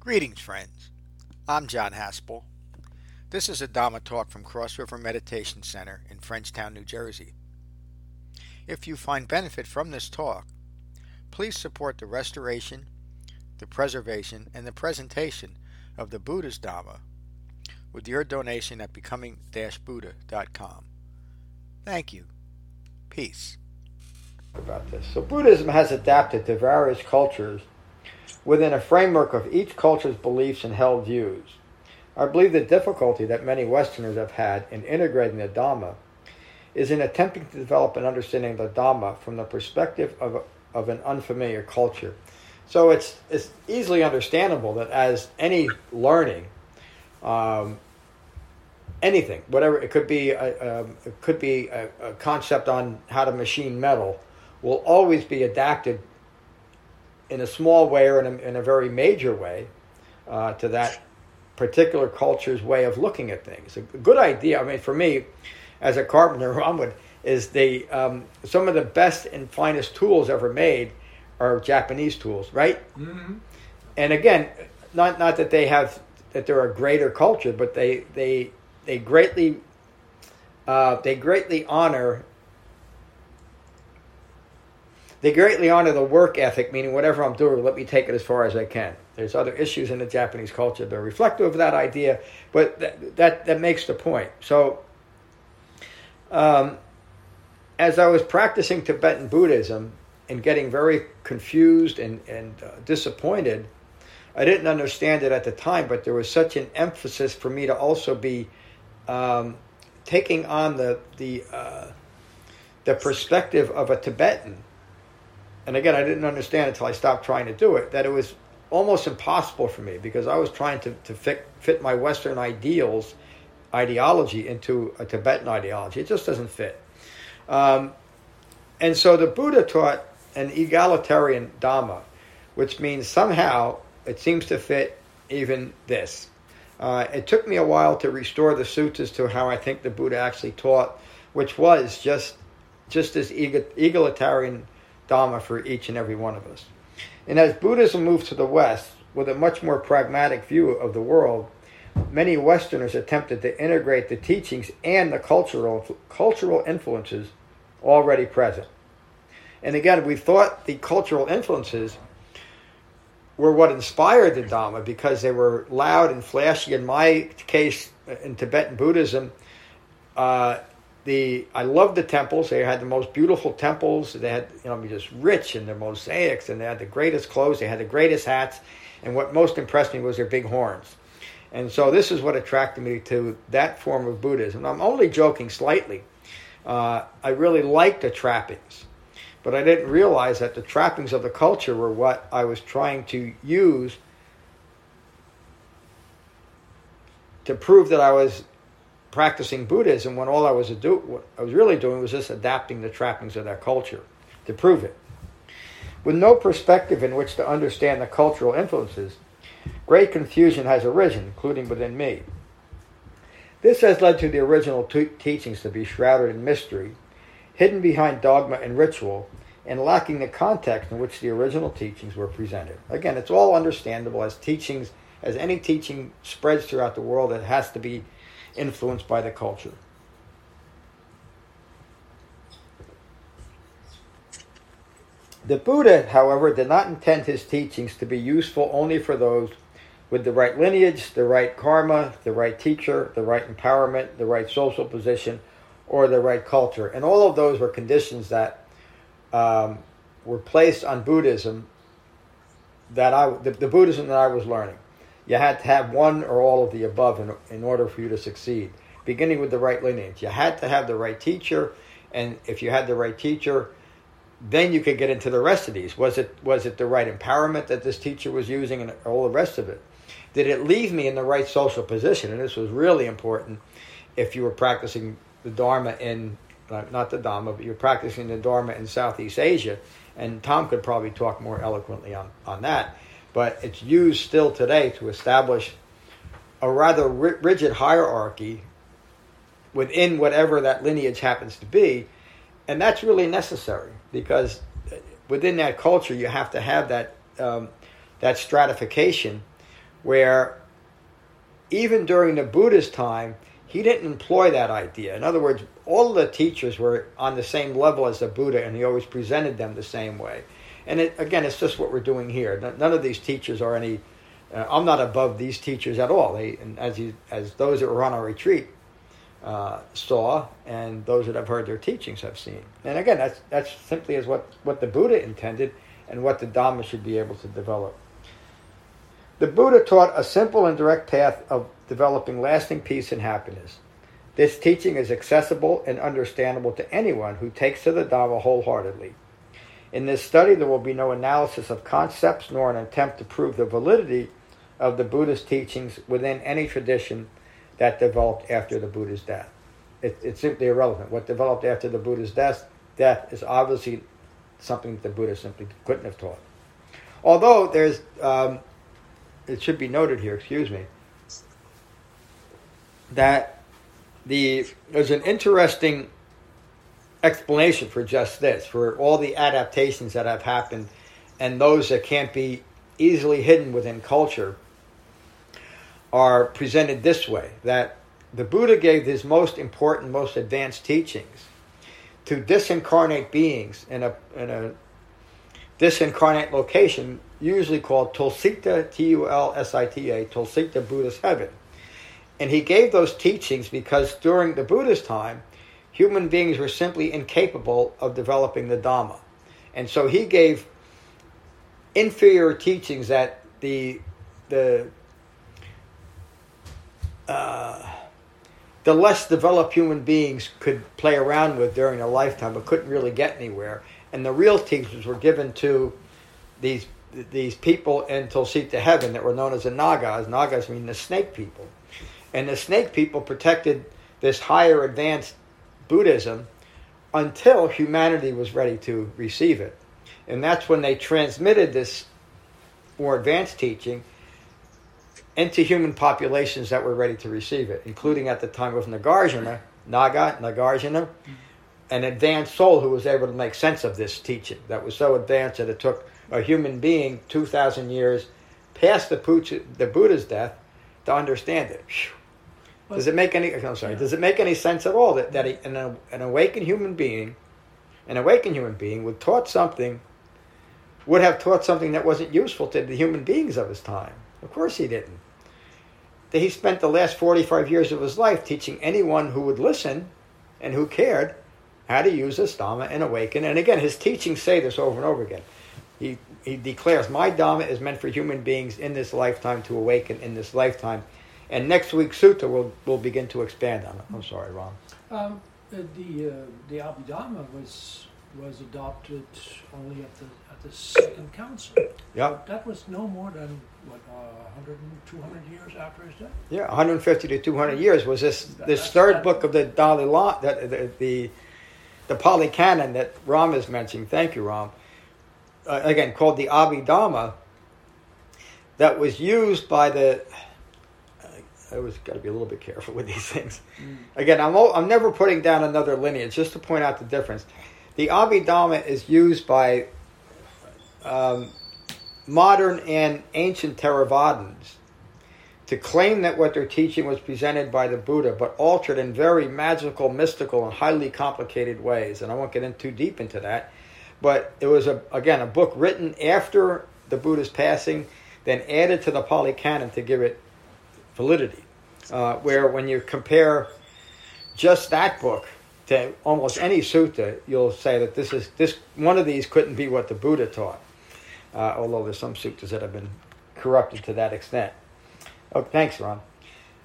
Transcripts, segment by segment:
Greetings, friends. I'm John Haspel. This is a Dhamma talk from Cross River Meditation Center in Frenchtown, New Jersey. If you find benefit from this talk, please support the restoration, the preservation, and the presentation of the Buddha's Dhamma with your donation at becoming-buddha.com. Thank you. Peace. About this. So Buddhism has adapted to various cultures within a framework of each culture's beliefs and held views. I believe the difficulty that many Westerners have had in integrating the Dhamma is in attempting to develop an understanding of the Dhamma from the perspective of, of an unfamiliar culture. So it's, it's easily understandable that as any learning, um, anything, whatever it could be, a, it could be a, a concept on how to machine metal, will always be adapted in a small way or in a, in a very major way uh, to that particular culture's way of looking at things. A good idea. I mean, for me, as a carpenter, Romwood is the um, some of the best and finest tools ever made are Japanese tools, right? Mm-hmm. And again, not not that they have that they're a greater culture, but they they they greatly uh, they greatly honor they greatly honor the work ethic, meaning whatever I'm doing, let me take it as far as I can. There's other issues in the Japanese culture that are reflective of that idea, but that, that, that makes the point. So, um, as I was practicing Tibetan Buddhism and getting very confused and, and uh, disappointed, I didn't understand it at the time, but there was such an emphasis for me to also be um, taking on the, the, uh, the perspective of a Tibetan and again, I didn't understand until I stopped trying to do it, that it was almost impossible for me because I was trying to, to fit, fit my Western ideals, ideology into a Tibetan ideology. It just doesn't fit. Um, and so the Buddha taught an egalitarian Dhamma, which means somehow it seems to fit even this. Uh, it took me a while to restore the sutras to how I think the Buddha actually taught, which was just just this egalitarian Dhamma for each and every one of us. And as Buddhism moved to the West with a much more pragmatic view of the world, many Westerners attempted to integrate the teachings and the cultural, cultural influences already present. And again, we thought the cultural influences were what inspired the Dharma because they were loud and flashy. In my case, in Tibetan Buddhism, uh, the I loved the temples. They had the most beautiful temples. They had you know just rich in their mosaics, and they had the greatest clothes. They had the greatest hats, and what most impressed me was their big horns. And so this is what attracted me to that form of Buddhism. I'm only joking slightly. Uh, I really liked the trappings, but I didn't realize that the trappings of the culture were what I was trying to use to prove that I was practicing Buddhism when all I was do what I was really doing was just adapting the trappings of that culture to prove it. With no perspective in which to understand the cultural influences, great confusion has arisen, including within me. This has led to the original teachings to be shrouded in mystery, hidden behind dogma and ritual, and lacking the context in which the original teachings were presented. Again, it's all understandable as teachings, as any teaching spreads throughout the world, it has to be influenced by the culture. The Buddha, however, did not intend his teachings to be useful only for those with the right lineage, the right karma, the right teacher, the right empowerment, the right social position, or the right culture. And all of those were conditions that um, were placed on Buddhism that I, the, the Buddhism that I was learning. You had to have one or all of the above in, in order for you to succeed. Beginning with the right lineage. You had to have the right teacher, and if you had the right teacher, then you could get into the rest of these. Was it was it the right empowerment that this teacher was using and all the rest of it? Did it leave me in the right social position? And this was really important if you were practicing the Dharma in not the Dharma, but you're practicing the Dharma in Southeast Asia. And Tom could probably talk more eloquently on, on that but it's used still today to establish a rather rigid hierarchy within whatever that lineage happens to be. And that's really necessary because within that culture, you have to have that, um, that stratification where even during the Buddha's time, he didn't employ that idea. In other words, all the teachers were on the same level as the Buddha, and he always presented them the same way. And it, again, it's just what we're doing here. None of these teachers are any. Uh, I'm not above these teachers at all. They, as you, as those that were on our retreat uh, saw, and those that have heard their teachings have seen. And again, that's that's simply as what what the Buddha intended, and what the Dhamma should be able to develop. The Buddha taught a simple and direct path of developing lasting peace and happiness. This teaching is accessible and understandable to anyone who takes to the Dhamma wholeheartedly. In this study, there will be no analysis of concepts nor an attempt to prove the validity of the Buddhist teachings within any tradition that developed after the Buddha's death. It, it's simply irrelevant. What developed after the Buddha's death, death is obviously something that the Buddha simply couldn't have taught. Although there's, um, it should be noted here, excuse me, that the there's an interesting explanation for just this, for all the adaptations that have happened and those that can't be easily hidden within culture are presented this way that the Buddha gave his most important, most advanced teachings to disincarnate beings in a, in a disincarnate location, usually called Tulsita, T U L S I T A, Tulsita Buddha's heaven. And he gave those teachings because during the Buddha's time, human beings were simply incapable of developing the Dhamma. And so he gave inferior teachings that the, the, uh, the less developed human beings could play around with during a lifetime but couldn't really get anywhere. And the real teachings were given to these these people in Tulsita heaven that were known as the Nagas. Nagas mean the snake people. And the snake people protected this higher advanced Buddhism until humanity was ready to receive it. And that's when they transmitted this more advanced teaching into human populations that were ready to receive it, including at the time of Nagarjuna, Naga, Nagarjuna, an advanced soul who was able to make sense of this teaching that was so advanced that it took a human being 2,000 years past the, Buddha's death to understand it. Does it make any? I'm sorry. Does it make any sense at all that that he, an, an awakened human being, an awakened human being, would taught something, would have taught something that wasn't useful to the human beings of his time? Of course he didn't. That He spent the last 45 years of his life teaching anyone who would listen and who cared how to use this Dhamma and awaken. And again, his teachings say this over and over again. He, he declares, My Dhamma is meant for human beings in this lifetime to awaken in this lifetime and next week's sutta will will begin to expand on it. I'm sorry, Ron. Um, the uh, the Abhidhamma was was adopted only at the at the second council. Yeah. That was no more than what uh, 100 200 years after his death. Yeah, 150 to 200 years was this this That's third book of the Dalai Lama, the, the, the the Pali Canon that Ram is mentioning. Thank you, Ram. Uh, again, called the Abhidhamma, that was used by the I always got to be a little bit careful with these things. Mm. Again, I'm, I'm never putting down another lineage, just to point out the difference. The Abhidhamma is used by um, modern and ancient Theravadins to claim that what they're teaching was presented by the Buddha, but altered in very magical, mystical, and highly complicated ways. And I won't get in too deep into that. But it was, a, again, a book written after the Buddha's passing, then added to the Pali Canon to give it validity. Uh, where when you compare just that book to almost any sutta, you'll say that this is this one of these couldn't be what the Buddha taught. Uh, although there's some suttas that have been corrupted to that extent. Oh, thanks, Ron.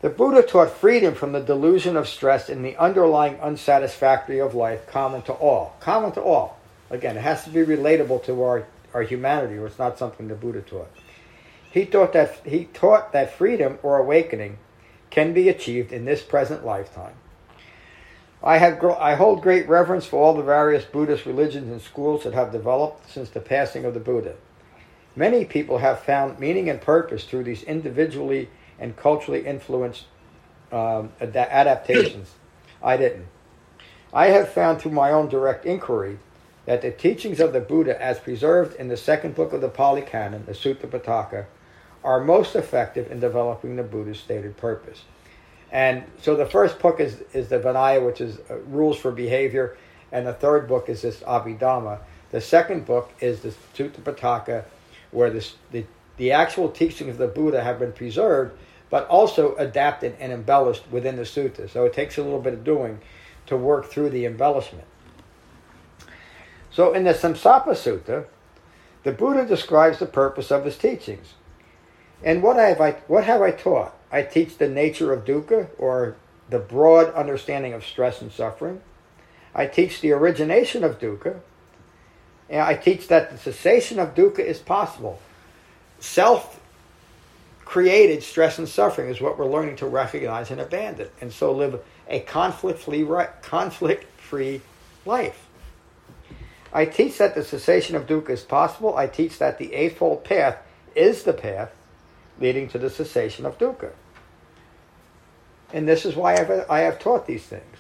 The Buddha taught freedom from the delusion of stress in the underlying unsatisfactory of life common to all. Common to all. Again, it has to be relatable to our, our humanity, or it's not something the Buddha taught. He taught that he taught that freedom or awakening can be achieved in this present lifetime. I have I hold great reverence for all the various Buddhist religions and schools that have developed since the passing of the Buddha. Many people have found meaning and purpose through these individually and culturally influenced um, ad- adaptations. I didn't. I have found through my own direct inquiry that the teachings of the Buddha, as preserved in the second book of the Pali Canon, the Sutta Pitaka, are most effective in developing the Buddha's stated purpose. And so the first book is, is the Vinaya, which is uh, rules for behavior, and the third book is this Abhidhamma. The second book is the Sutta Pitaka, where this, the, the actual teachings of the Buddha have been preserved, but also adapted and embellished within the sutta. So it takes a little bit of doing to work through the embellishment. So in the Simsapa Sutta, the Buddha describes the purpose of his teachings. And what have I, what have I taught? I teach the nature of dukkha, or the broad understanding of stress and suffering. I teach the origination of dukkha. And I teach that the cessation of dukkha is possible. Self created stress and suffering is what we're learning to recognize and abandon, and so live a conflict free conflict free life. I teach that the cessation of dukkha is possible. I teach that the Eightfold Path is the path leading to the cessation of dukkha. And this is why I've, I have taught these things.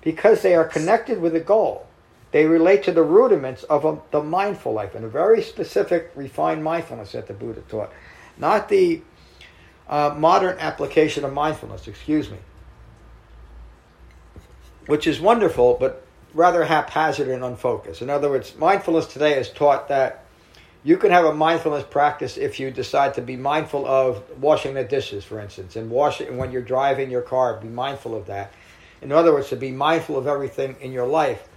Because they are connected with the goal. They relate to the rudiments of a, the mindful life and a very specific, refined mindfulness that the Buddha taught. Not the uh, modern application of mindfulness, excuse me. Which is wonderful, but rather haphazard and unfocused. In other words, mindfulness today is taught that you can have a mindfulness practice if you decide to be mindful of washing the dishes, for instance, and wash it when you're driving your car, be mindful of that. In other words, to be mindful of everything in your life.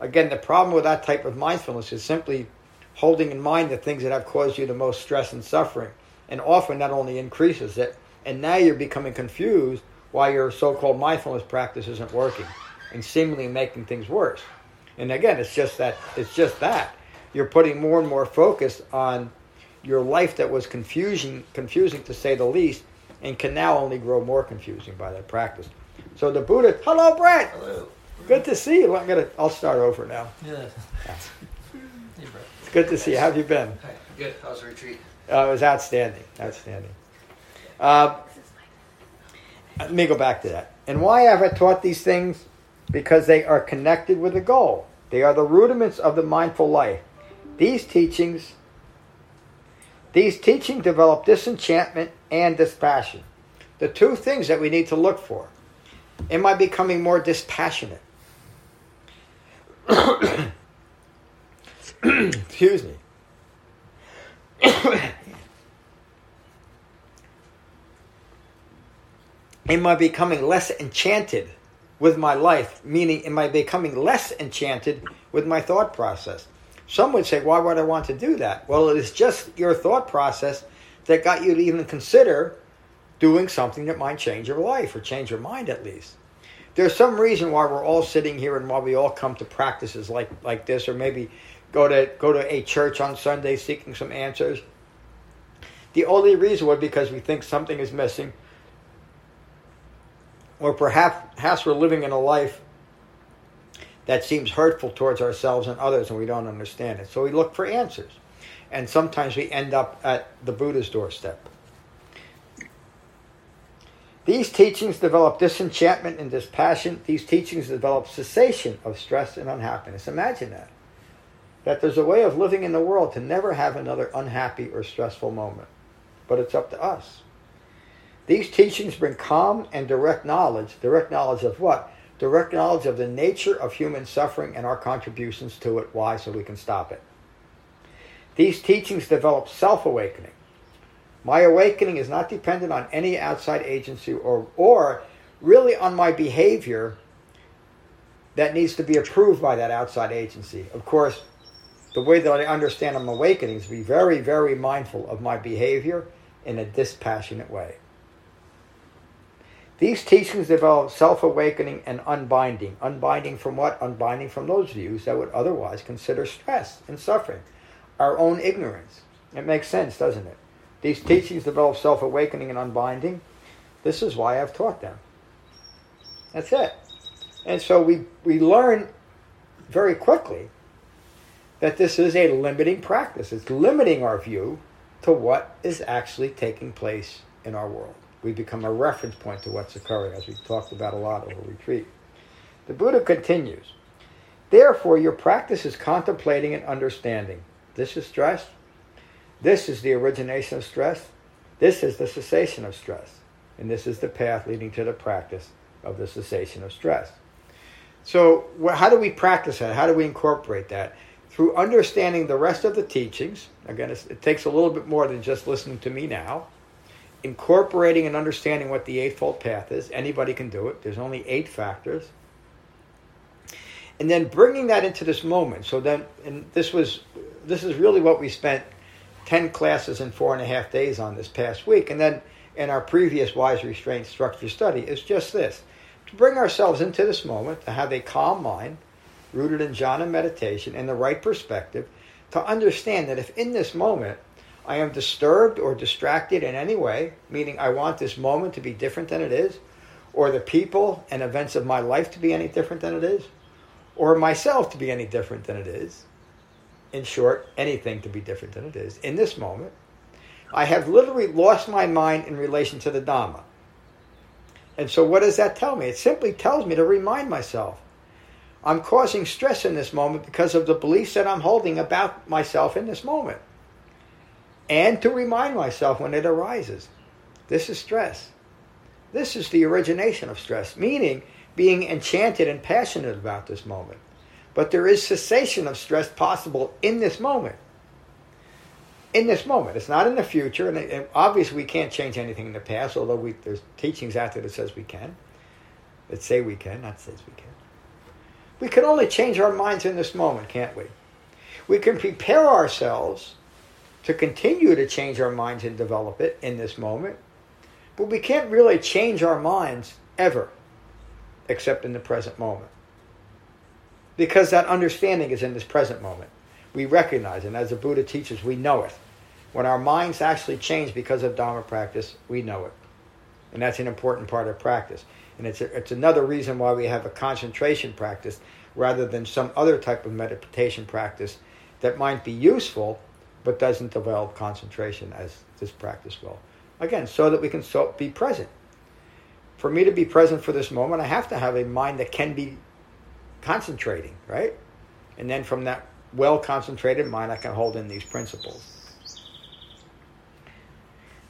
Again, the problem with that type of mindfulness is simply holding in mind the things that have caused you the most stress and suffering. And often that only increases it. And now you're becoming confused why your so called mindfulness practice isn't working and seemingly making things worse. And again, it's just that it's just that you're putting more and more focus on your life that was confusing, confusing to say the least, and can now only grow more confusing by that practice. So the Buddha, hello, Brett. Hello. Good to see you. I'm gonna. I'll start over now. Yeah. Hey, Brett. It's good to see you. How have you been? Hi. Good. How's the retreat? Uh, it was outstanding. Outstanding. Uh, let me go back to that. And why have I taught these things? because they are connected with the goal. They are the rudiments of the mindful life. These teachings these teachings develop disenchantment and dispassion. The two things that we need to look for. Am I becoming more dispassionate? Excuse me. Am I becoming less enchanted with my life, meaning am I becoming less enchanted with my thought process? Some would say, why would I want to do that? Well, it is just your thought process that got you to even consider doing something that might change your life or change your mind at least. There's some reason why we're all sitting here and why we all come to practices like, like this or maybe go to go to a church on Sunday seeking some answers. The only reason was because we think something is missing or perhaps, perhaps we're living in a life that seems hurtful towards ourselves and others and we don't understand it. So we look for answers. And sometimes we end up at the Buddha's doorstep. These teachings develop disenchantment and dispassion. These teachings develop cessation of stress and unhappiness. Imagine that. That there's a way of living in the world to never have another unhappy or stressful moment. But it's up to us. These teachings bring calm and direct knowledge. Direct knowledge of what? Direct knowledge of the nature of human suffering and our contributions to it. Why? So we can stop it. These teachings develop self awakening. My awakening is not dependent on any outside agency or, or really on my behavior that needs to be approved by that outside agency. Of course, the way that I understand I'm awakening is to be very, very mindful of my behavior in a dispassionate way. These teachings develop self awakening and unbinding. Unbinding from what? Unbinding from those views that would otherwise consider stress and suffering, our own ignorance. It makes sense, doesn't it? These teachings develop self awakening and unbinding. This is why I've taught them. That's it. And so we, we learn very quickly that this is a limiting practice. It's limiting our view to what is actually taking place in our world we become a reference point to what's occurring, as we've talked about a lot over retreat. The Buddha continues Therefore, your practice is contemplating and understanding. This is stress. This is the origination of stress. This is the cessation of stress. And this is the path leading to the practice of the cessation of stress. So, how do we practice that? How do we incorporate that? Through understanding the rest of the teachings. Again, it takes a little bit more than just listening to me now. Incorporating and understanding what the Eightfold Path is. Anybody can do it. There's only eight factors. And then bringing that into this moment. So then, and this was, this is really what we spent 10 classes in four and a half days on this past week. And then in our previous Wise Restraint Structure study is just this to bring ourselves into this moment, to have a calm mind, rooted in jhana meditation, and the right perspective, to understand that if in this moment I am disturbed or distracted in any way, meaning I want this moment to be different than it is, or the people and events of my life to be any different than it is, or myself to be any different than it is, in short, anything to be different than it is, in this moment, I have literally lost my mind in relation to the Dhamma. And so, what does that tell me? It simply tells me to remind myself I'm causing stress in this moment because of the beliefs that I'm holding about myself in this moment. And to remind myself when it arises this is stress. This is the origination of stress, meaning being enchanted and passionate about this moment. But there is cessation of stress possible in this moment in this moment. It's not in the future, and, obviously we can't change anything in the past. Although we, there's teachings out there that says we can, that say we can, not says we can. We can only change our minds in this moment, can't we? We can prepare ourselves to continue to change our minds and develop it in this moment, but we can't really change our minds ever, except in the present moment. Because that understanding is in this present moment. We recognize and as the Buddha teaches, we know it. When our minds actually change because of Dharma practice, we know it. And that's an important part of practice. And it's, a, it's another reason why we have a concentration practice rather than some other type of meditation practice that might be useful but doesn't develop concentration as this practice will. Again, so that we can so be present. For me to be present for this moment, I have to have a mind that can be concentrating, right? And then from that well concentrated mind, I can hold in these principles.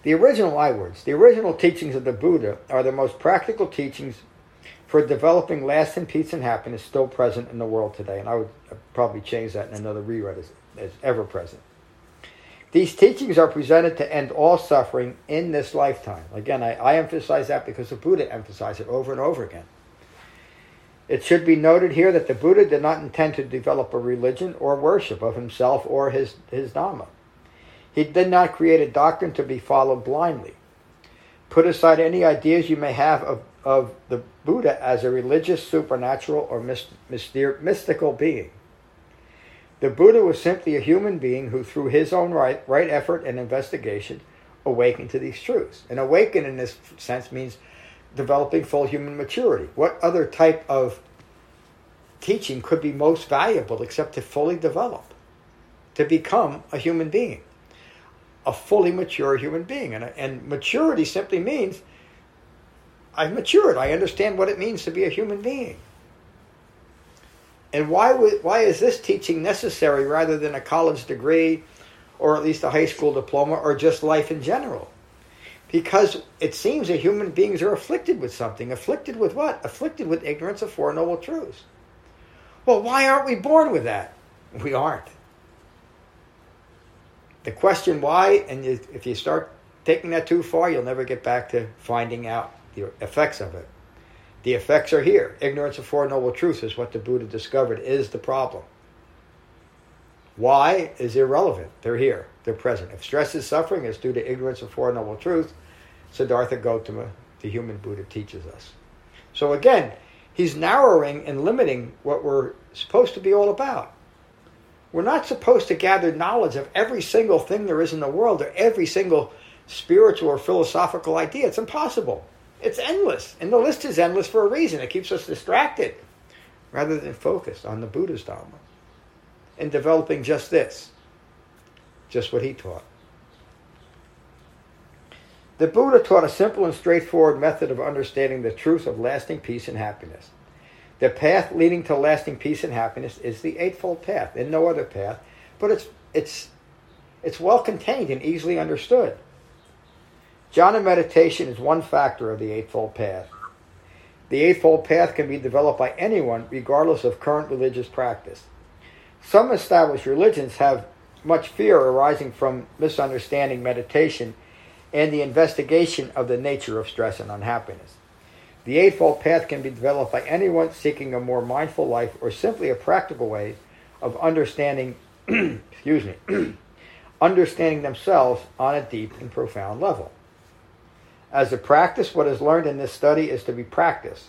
The original I words, the original teachings of the Buddha, are the most practical teachings for developing lasting peace and happiness still present in the world today. And I would uh, probably change that in another rewrite as, as ever present. These teachings are presented to end all suffering in this lifetime. Again, I, I emphasize that because the Buddha emphasized it over and over again. It should be noted here that the Buddha did not intend to develop a religion or worship of himself or his, his Dhamma. He did not create a doctrine to be followed blindly. Put aside any ideas you may have of, of the Buddha as a religious, supernatural, or myster- mystical being. The Buddha was simply a human being who, through his own right, right effort and investigation, awakened to these truths. And awaken in this sense means developing full human maturity. What other type of teaching could be most valuable except to fully develop, to become a human being? a fully mature human being. And, and maturity simply means I've matured. I understand what it means to be a human being. And why, would, why is this teaching necessary rather than a college degree or at least a high school diploma or just life in general? Because it seems that human beings are afflicted with something. Afflicted with what? Afflicted with ignorance of Four Noble Truths. Well, why aren't we born with that? We aren't the question why, and if you start taking that too far, you'll never get back to finding out the effects of it. The effects are here. Ignorance of Four Noble Truths is what the Buddha discovered is the problem. Why is irrelevant. They're here. They're present. If stress is suffering, it's due to ignorance of Four Noble Truths. Siddhartha Gautama, the human Buddha, teaches us. So again, he's narrowing and limiting what we're supposed to be all about. We're not supposed to gather knowledge of every single thing there is in the world or every single spiritual or philosophical idea. It's impossible. It's endless. And the list is endless for a reason. It keeps us distracted rather than focused on the Buddha's Dharma and developing just this, just what he taught. The Buddha taught a simple and straightforward method of understanding the truth of lasting peace and happiness. The path leading to lasting peace and happiness is the Eightfold Path, and no other path. But it's it's It's well contained and easily understood. Jhana meditation is one factor of the Eightfold Path. The Eightfold Path can be developed by anyone, regardless of current religious practice. Some established religions have much fear arising from misunderstanding meditation and the investigation of the nature of stress and unhappiness. The Eightfold Path can be developed by anyone seeking a more mindful life or simply a practical way of understanding, excuse me, understanding themselves on a deep and profound level. As a practice, what is learned in this study is to be practiced.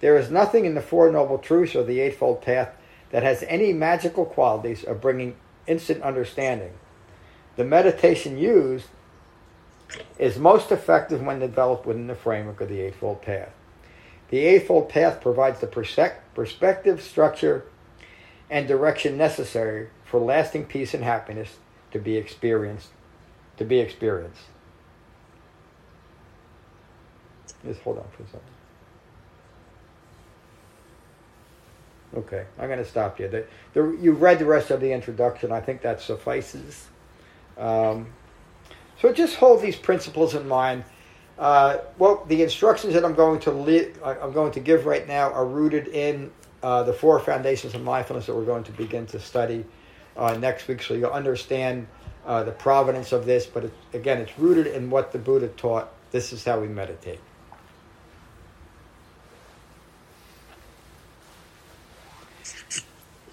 There is nothing in the Four Noble Truths or the Eightfold Path that has any magical qualities of bringing instant understanding. The meditation used is most effective when developed within the framework of the Eightfold Path. The Eightfold Path provides the perspective, structure, and direction necessary for lasting peace and happiness to be experienced. To be experienced. Just hold on for a second. Okay, I'm going to stop you. The, the, you've read the rest of the introduction. I think that suffices. Um, so just hold these principles in mind. Uh, well, the instructions that I'm going to li- I'm going to give right now are rooted in uh, the four foundations of mindfulness that we're going to begin to study uh, next week, so you'll understand uh, the provenance of this. But again, it's rooted in what the Buddha taught. This is how we meditate.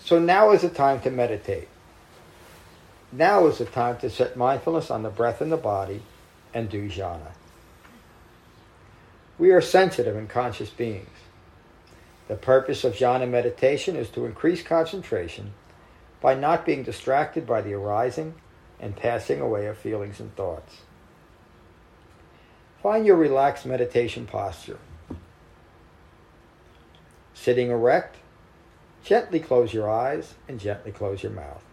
So now is the time to meditate. Now is the time to set mindfulness on the breath and the body and do jhana. We are sensitive and conscious beings. The purpose of jhana meditation is to increase concentration by not being distracted by the arising and passing away of feelings and thoughts. Find your relaxed meditation posture. Sitting erect, gently close your eyes and gently close your mouth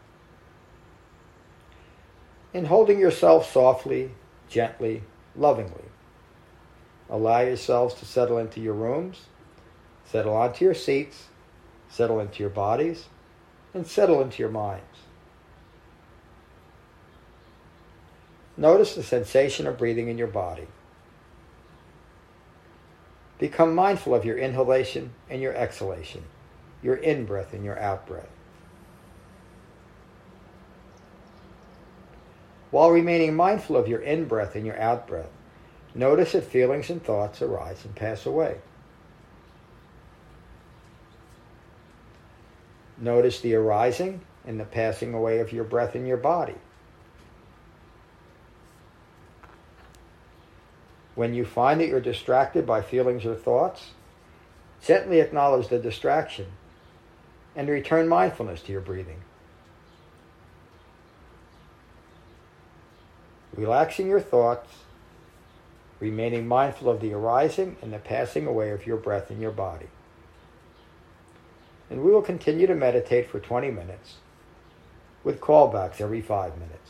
in holding yourself softly, gently, lovingly. Allow yourselves to settle into your rooms, settle onto your seats, settle into your bodies, and settle into your minds. Notice the sensation of breathing in your body. Become mindful of your inhalation and your exhalation, your in breath and your out breath. while remaining mindful of your in breath and your out breath. Notice that feelings and thoughts arise and pass away. Notice the arising and the passing away of your breath in your body. When you find that you're distracted by feelings or thoughts, gently acknowledge the distraction and to return mindfulness to your breathing. relaxing your thoughts, remaining mindful of the arising and the passing away of your breath in your body. And we will continue to meditate for 20 minutes with callbacks every five minutes.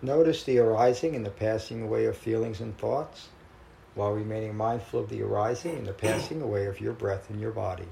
Notice the arising and the passing away of feelings and thoughts while remaining mindful of the arising and the passing away of your breath and your body.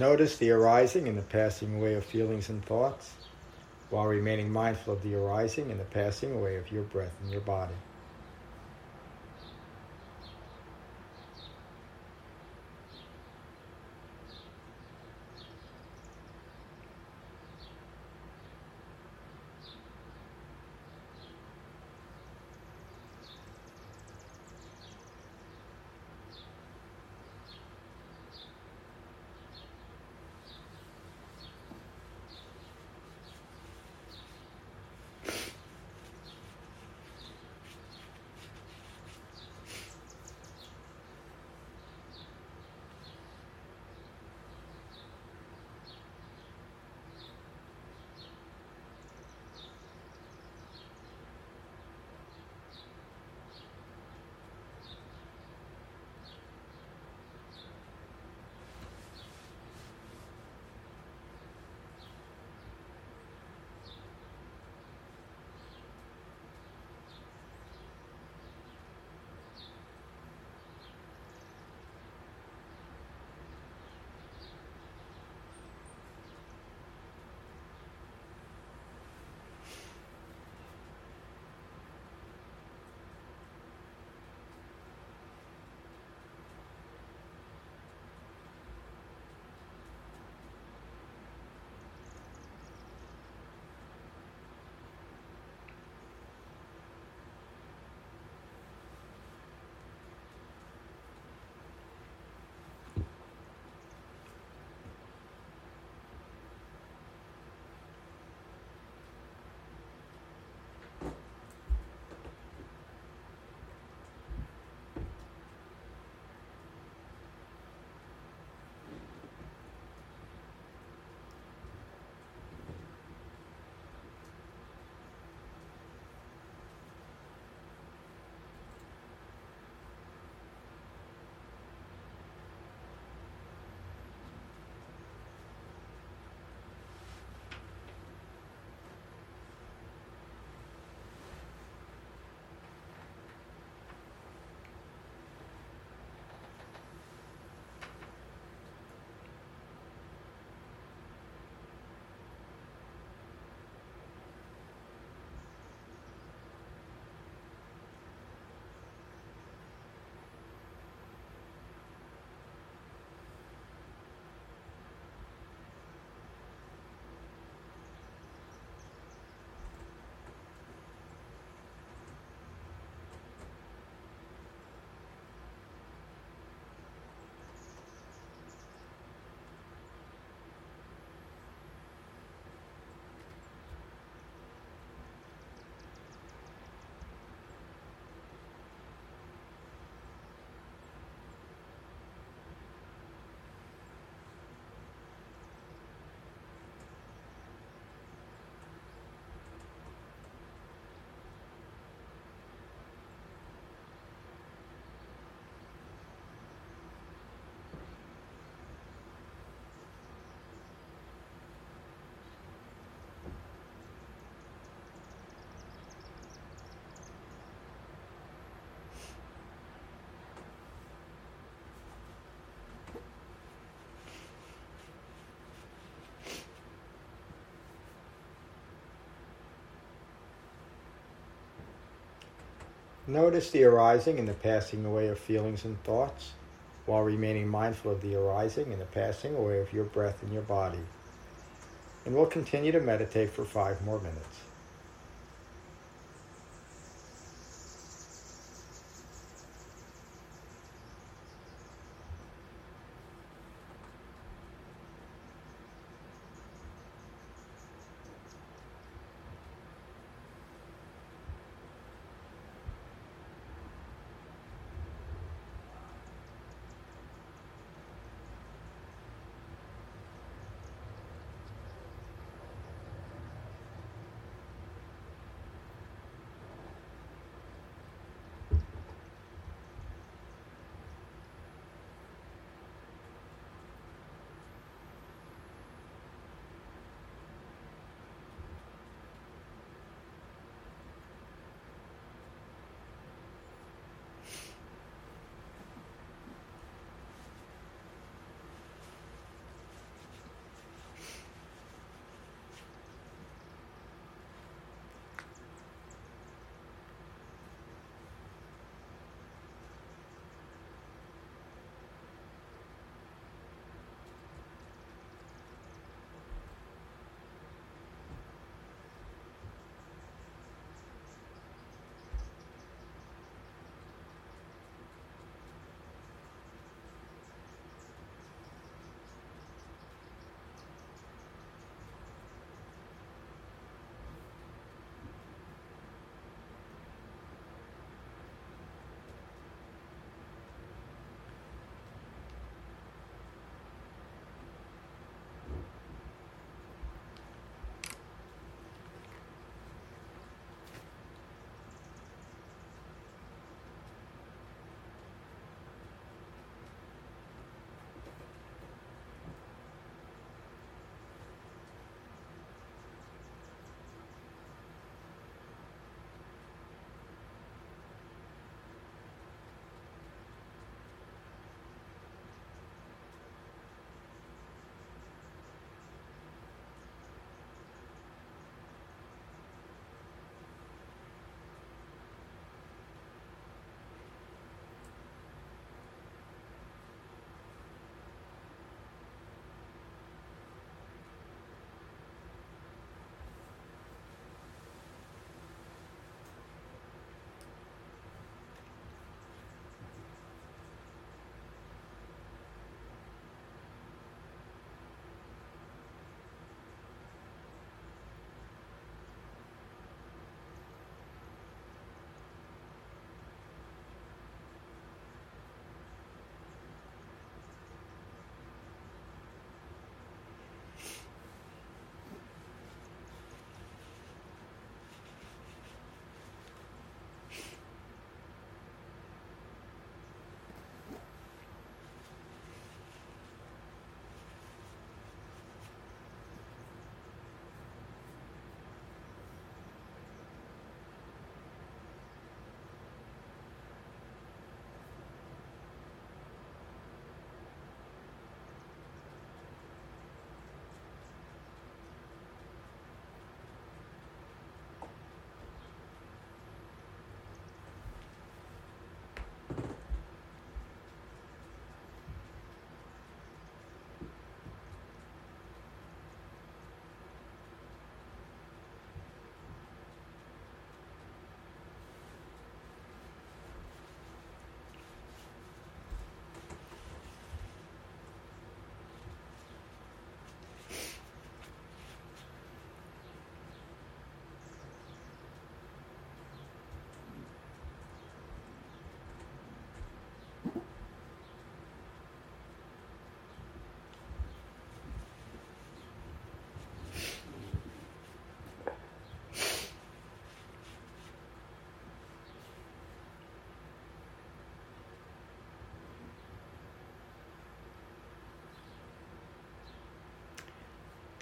Notice the arising and the passing away of feelings and thoughts while remaining mindful of the arising and the passing away of your breath and your body. Notice the arising and the passing away of feelings and thoughts while remaining mindful of the arising and the passing away of your breath and your body. And we'll continue to meditate for five more minutes.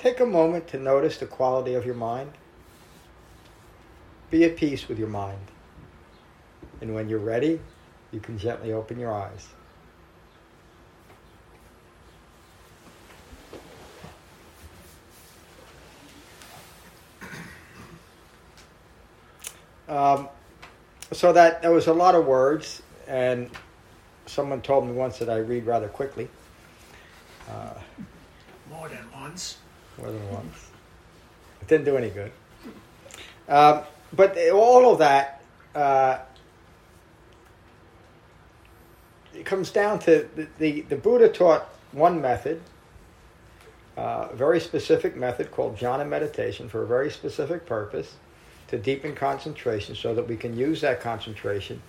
Take a moment to notice the quality of your mind. Be at peace with your mind. And when you're ready, you can gently open your eyes. Um, so that there was a lot of words, and someone told me once that I read rather quickly. Uh, More than once. More than once. It didn't do any good. Um, but all of that, uh, it comes down to the, the, the Buddha taught one method, uh, a very specific method called jhana meditation for a very specific purpose to deepen concentration so that we can use that concentration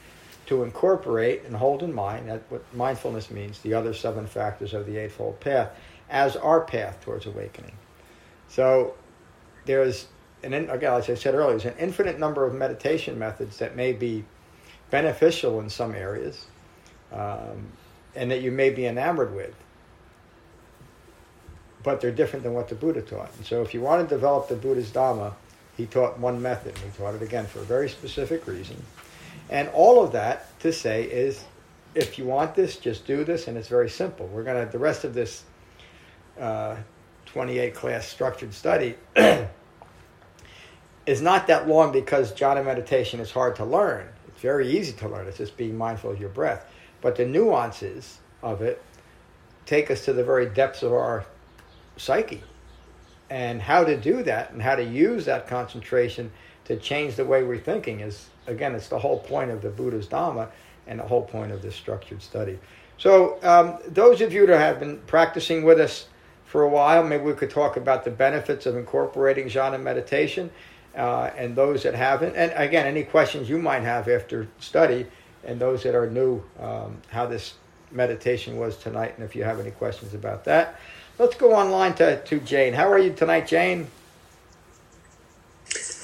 to incorporate and hold in mind that what mindfulness means, the other seven factors of the Eightfold Path, as our path towards awakening. So there's, an, again, as I said earlier, there's an infinite number of meditation methods that may be beneficial in some areas um, and that you may be enamored with. But they're different than what the Buddha taught. And so if you want to develop the Buddha's Dhamma, he taught one method. And he taught it again for a very specific reason. And all of that to say is if you want this, just do this, and it's very simple. We're going to, the rest of this uh, 28 class structured study is not that long because jhana meditation is hard to learn. It's very easy to learn. It's just being mindful of your breath. But the nuances of it take us to the very depths of our psyche. And how to do that and how to use that concentration to change the way we're thinking is, again, it's the whole point of the Buddha's Dhamma and the whole point of this structured study. So, um, those of you that have been practicing with us for a while, maybe we could talk about the benefits of incorporating jhana meditation. Uh, and those that haven't, and again, any questions you might have after study, and those that are new, um, how this meditation was tonight, and if you have any questions about that. Let's go online to, to Jane. How are you tonight, Jane?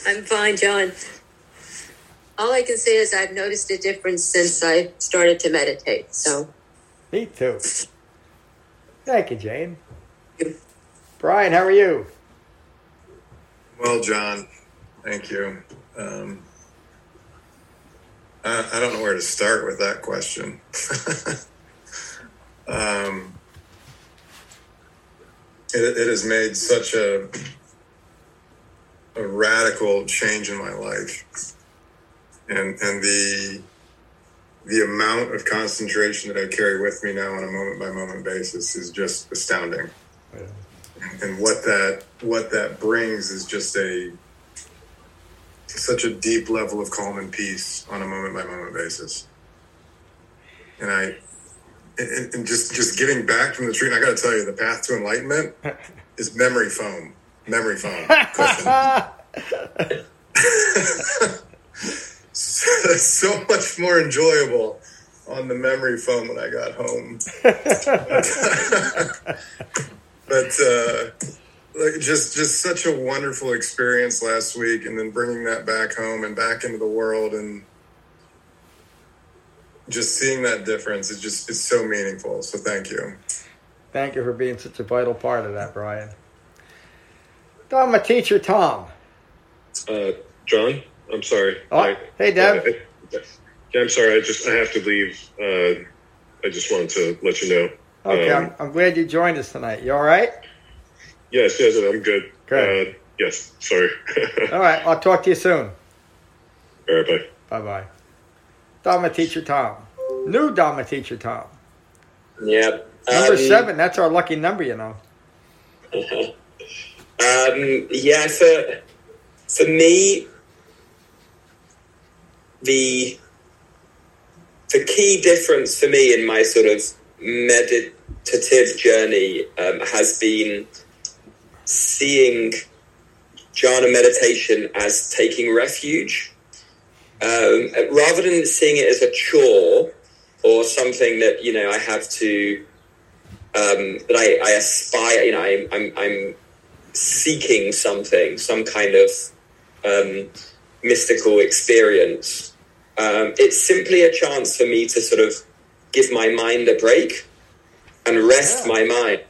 I'm fine, John. All I can say is I've noticed a difference since I started to meditate. So, Me too. Thank you, Jane. Brian, how are you? Well, John, thank you. Um, I, I don't know where to start with that question. um, it, it has made such a a radical change in my life, and and the the amount of concentration that I carry with me now on a moment by moment basis is just astounding and what that what that brings is just a such a deep level of calm and peace on a moment by moment basis. And i and, and just just giving back from the tree and i got to tell you the path to enlightenment is memory foam memory foam. So, so much more enjoyable on the memory foam when i got home but uh, like just just such a wonderful experience last week, and then bringing that back home and back into the world, and just seeing that difference is just it's so meaningful. So thank you. Thank you for being such a vital part of that, Brian. Dharma teacher Tom. Uh, John, I'm sorry. Oh, I, hey, Deb. I- yeah, I'm sorry. I just I have to leave. Uh, I just wanted to let you know. Okay, Um, I'm, I'm glad you joined us tonight. You all right? Yes, yes, I'm good. Good. Uh, yes, sorry. All right, I'll talk to you soon. All right, bye. Bye bye. Dharma teacher Tom. New Dharma teacher Tom. Yep. Number Um, seven, that's our lucky number, you know. Um, yeah, for for me, the the key difference for me in my sort of meditative journey um, has been seeing jhana meditation as taking refuge, um, rather than seeing it as a chore or something that you know I have to um, that I, I aspire. You know, I'm, I'm, I'm seeking something, some kind of um, mystical experience. Um, it's simply a chance for me to sort of give my mind a break and rest Yeah. my mind.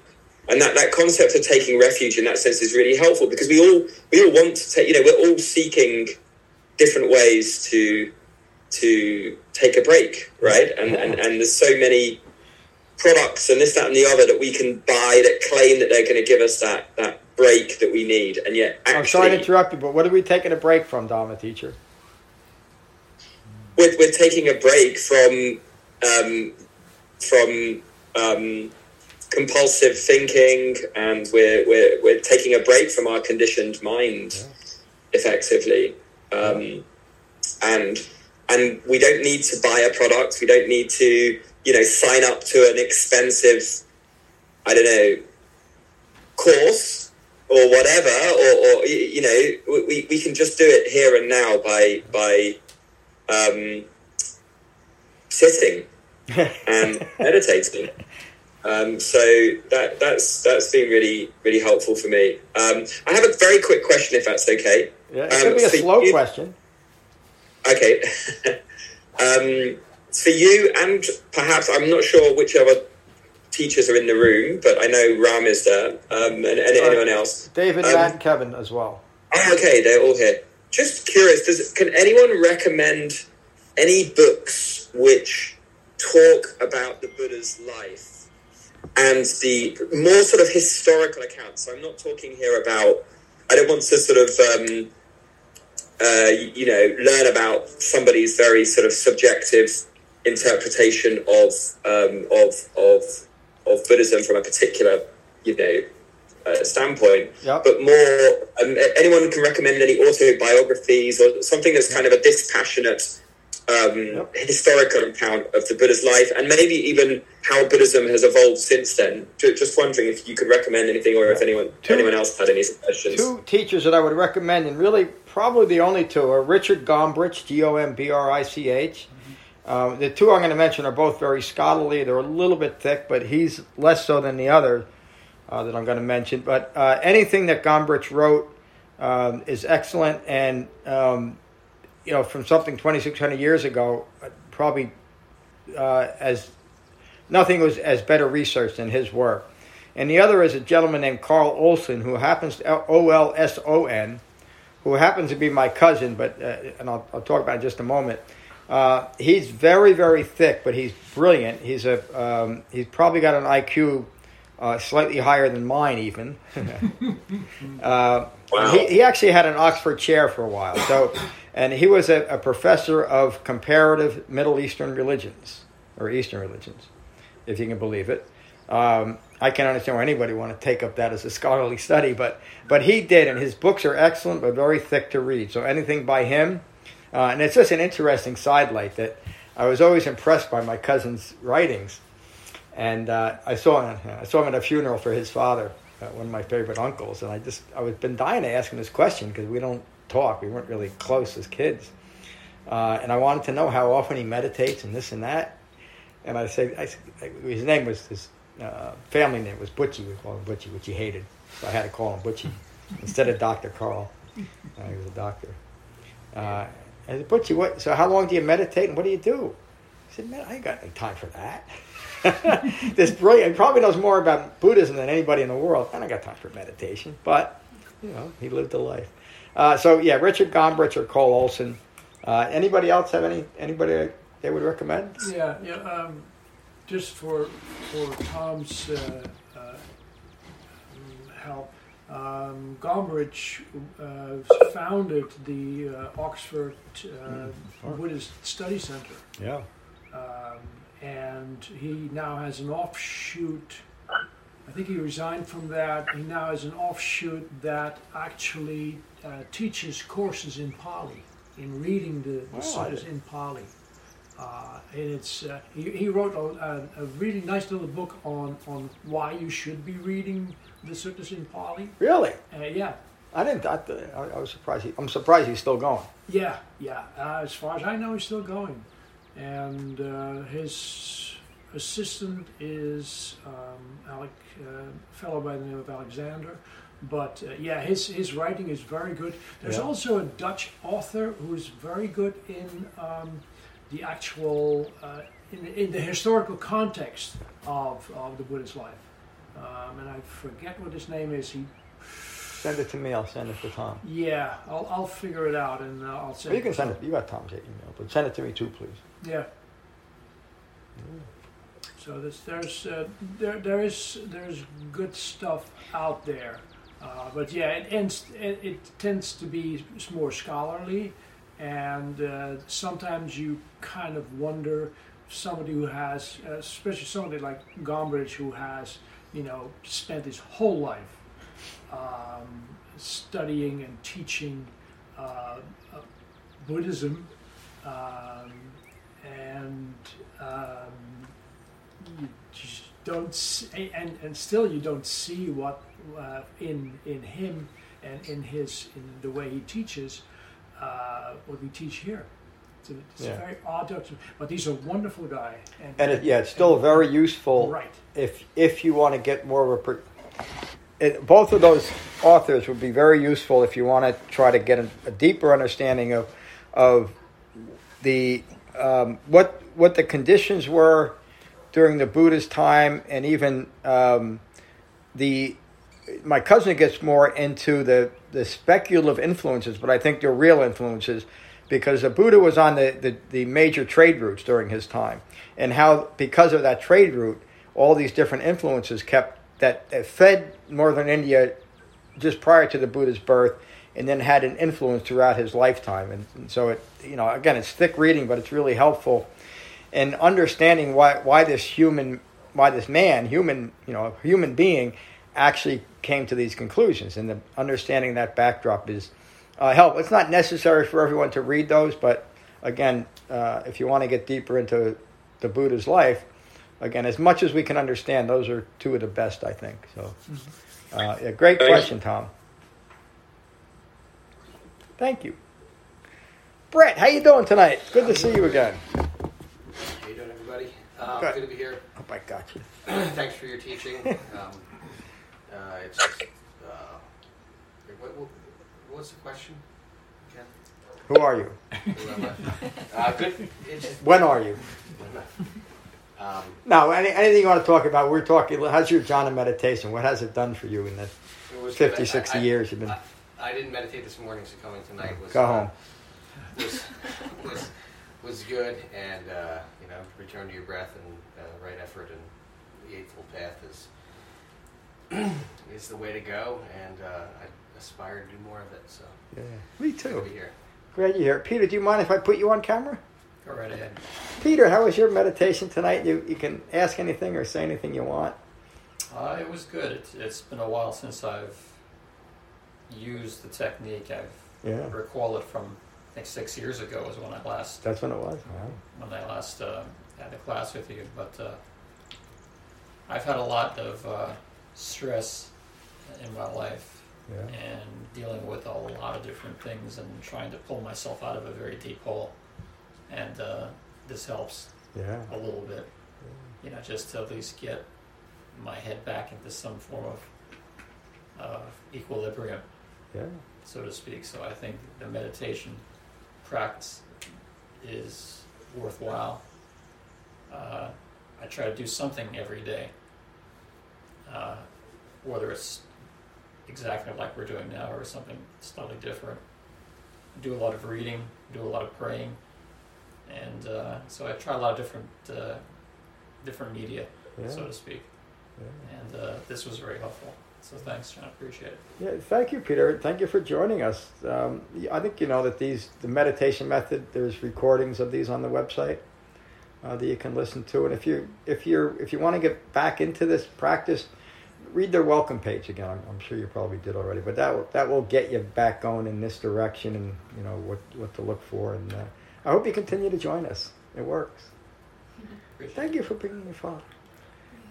And that, that concept of taking refuge in that sense is really helpful because we all we all want to take you know we're all seeking different ways to to take a break right and and, and there's so many products and this that and the other that we can buy that claim that they're going to give us that that break that we need and yet I'm sorry to interrupt you, but what are we taking a break from, Dharma teacher? we're, we're taking a break from um, from um, compulsive thinking, and we're, we're we're taking a break from our conditioned mind, effectively, um, and and we don't need to buy a product. We don't need to you know sign up to an expensive, I don't know, course or whatever, or, or you know, we, we can just do it here and now by by um, sitting and meditating. Um, so that that's that's been really really helpful for me. Um, I have a very quick question, if that's okay. Yeah, it could be a Um, slow you- question. Okay. um, for you, and perhaps I'm not sure which other teachers are in the room, but I know Ram is there, um, and, and anyone else. David, Um, and Kevin as well. Oh, okay, they're all here. Just curious, does can anyone recommend any books which talk about the Buddha's life and the more sort of historical accounts? So I'm not talking here about. I don't want to sort of. Um, uh, you know, learn about somebody's very sort of subjective interpretation of um, of of of Buddhism from a particular, you know, uh, standpoint. Yep. But more, um, anyone can recommend any autobiographies or something that's kind of a dispassionate um, historical account of the Buddha's life, and maybe even how Buddhism has evolved since then. Just wondering if you could recommend anything, or if anyone Two- anyone else had any suggestions. Two teachers that I would recommend, and really probably the only two, are Richard Gombrich, G O M B R I C H. Uh, the two I'm going to mention are both very scholarly. They're a little bit thick, but he's less so than the other uh, that I'm going to mention. But uh, anything that Gombrich wrote um, is excellent, and um, you know, from something 2,600 years ago, uh, probably uh, as nothing was as better researched than his work. And the other is a gentleman named Carl Olson, who happens to O L S O N, who happens to be my cousin, but uh, and I'll, I'll talk about it in just a moment. Uh, he's very, very thick, but he's brilliant. He's a um, he's probably got an IQ uh, slightly higher than mine, even. uh, Wow. he, he actually had an Oxford chair for a while. So, and he was a, a professor of comparative Middle Eastern religions or Eastern religions, if you can believe it. Um, I can't understand why anybody want to take up that as a scholarly study, but but he did, and his books are excellent, but very thick to read. So anything by him, uh, and it's just an interesting sidelight that I was always impressed by my cousin's writings, and uh, I saw him, I saw him at a funeral for his father, uh, one of my favorite uncles, and I just I was been dying to ask him this question because we don't talk, we weren't really close as kids, uh, and I wanted to know how often he meditates and this and that, and I said I, his name was his uh, family name was Butchie, we called him Butchie, which he hated, so I had to call him Butchie instead of Doctor Carl. Uh, he was a doctor. Uh, I said, Butchie, what? So how long do you meditate and what do you do? He said, man, I ain't got any time for that. this brilliant, he probably knows more about Buddhism than anybody in the world. I don't got time for meditation, but you know, he lived a life. Uh, so yeah, Richard Gombrich or Carl Olson. Uh, anybody else have any anybody they would recommend? Yeah, yeah. Um, just for for Tom's uh, uh, help, um, Gombrich uh, founded the uh, Oxford uh, Buddhist Study Center, Yeah. um, and he now has an offshoot. I think he resigned from that. He now has an offshoot that actually uh, teaches courses in Pali, in reading the, the suttas in Pali. Uh, and it's uh, he, he wrote a, a, a really nice little book on, on why you should be reading the suttas in Pali. Really? Uh, yeah, I didn't. I, I, I was surprised. He, I'm surprised he's still going. yeah, yeah. Uh, as far as I know, he's still going, and uh, his assistant is um, Alec, uh, a fellow by the name of Alexander. But uh, yeah, his his writing is very good. There's Yeah. also a Dutch author who's very good in um, the actual uh, in, in the historical context of, of the Buddhist life. Um, and I forget what his name is. He Send it to me. I'll send it to Tom. yeah, I'll, I'll figure it out and uh, I'll send. Or you can send it. You got Tom's email, but send it to me too, please. Yeah. So there's there's uh, there there is there's good stuff out there, uh, but yeah, it ends it, it tends to be more scholarly, and uh, sometimes you kind of wonder somebody who has, uh, especially somebody like Gombrich, who has, you know, spent his whole life um, studying and teaching uh, uh, Buddhism, um, and um, you don't see, and, and still you don't see what uh, in in him and in his in the way he teaches uh, what we teach here. It's a, it's Yeah. a very odd document, but he's a wonderful guy. And, And it, yeah, it's still very useful right. if if you want to get more of a. Per, it, both of those authors would be very useful if you want to try to get a, a deeper understanding of of the um, what what the conditions were during the Buddha's time, and even um, the my cousin gets more into the the speculative influences, but I think they're real influences because the Buddha was on the, the, the major trade routes during his time, and how because of that trade route, all these different influences kept that, that fed northern India just prior to the Buddha's birth, and then had an influence throughout his lifetime. And, and so it, you know, again, it's thick reading, but it's really helpful in understanding why why this human, why this man, human, you know, human being, actually came to these conclusions, and the understanding that backdrop is uh, help. It's not necessary for everyone to read those, but again, uh, if you want to get deeper into the Buddha's life, again, as much as we can understand, those are two of the best, I think. So, uh, yeah, great Thanks. question, Tom. Thank you, Brett. How you doing tonight? Good to see you again. How you doing, everybody? Um, Good. good. to be here. Hope I got you. Thanks for your teaching. Um, uh, it's just, uh, what, what, what's the question? Again? Who are you? Who am I? Uh, good. It's just, When are you? um, No, any, anything you want to talk about? We're talking. How's your jhana meditation? What has it done for you in the it was good. 50, I- 60 I- years you've been? I, I didn't meditate this morning, so coming tonight was Go uh, home. was was was good, and uh, you know, return to your breath and uh, right effort, and the eightfold path is is the way to go, and uh, I aspire to do more of it. So Yeah, me too. be here. Glad you're here. Peter, do you mind if I put you on camera? Go right ahead. Peter, how was your meditation tonight? You you can ask anything or say anything you want. Uh, it was good. It's, it's been a while since I've used the technique. I've Yeah, recall it from I think six years ago was when I last that's when it was. Wow. when I last uh, had the class with you. But uh, I've had a lot of uh, stress in my life Yeah, and dealing with a lot of different things and trying to pull myself out of a very deep hole. And uh, this helps yeah, a little bit, you know, just to at least get my head back into some form of uh, equilibrium, yeah. so to speak. So I think the meditation practice is worthwhile. Uh, I try to do something every day, uh, whether it's exactly like we're doing now or something slightly different. Do a lot of reading, do a lot of praying, and uh, so I try a lot of different uh, different media, Yeah. so to speak. Yeah. And uh, this was very helpful. So thanks, John. Appreciate it. Yeah, thank you, Peter. Thank you for joining us. Um, I think you know that these the meditation method. There's recordings of these on the website uh, that you can listen to. And if you if you're if you want to get back into this practice, read their welcome page again. I'm, I'm sure you probably did already, but that will, that will get you back going in this direction and you know what what to look for. And uh, I hope you continue to join us. It works. Appreciate Thank you for bringing your father.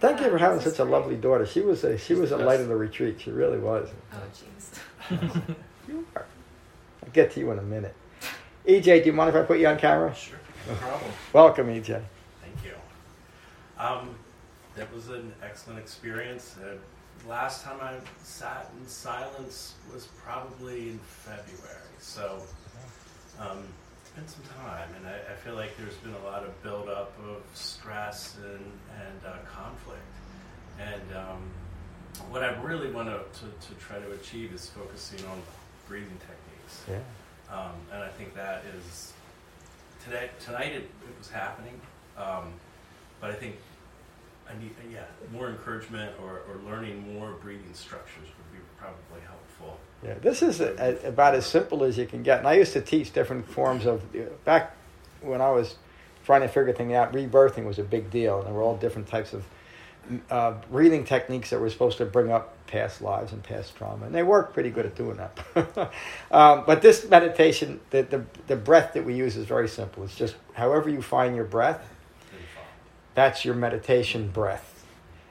Thank you for having such a lovely daughter. She was a she She's was a light of the retreat. She really was. Oh, jeez. You are. I'll get to you in a minute. EJ, do you mind if I put you on camera? Sure, no problem. Welcome, EJ. Thank you. Um, that was an excellent experience. Uh, last time I sat in silence was probably in February, so um, it's been some time, and I, I feel like there's been a lot of buildup of stress and and uh, conflict. And um, what I really want to, to, to try to achieve is focusing on breathing techniques. Yeah. Um, and I think that is today tonight it, it was happening, um, but I think I need yeah more encouragement or, or learning more breathing structures would be probably helpful. Yeah, this is a, a, about as simple as you can get. And I used to teach different forms of back when I was trying to figure things out. Rebirthing was a big deal, and there were all different types of uh, breathing techniques that were supposed to bring up past lives and past trauma, and they work pretty good at doing that. um, but this meditation, the, the the breath that we use is very simple. It's just however you find your breath, that's your meditation breath,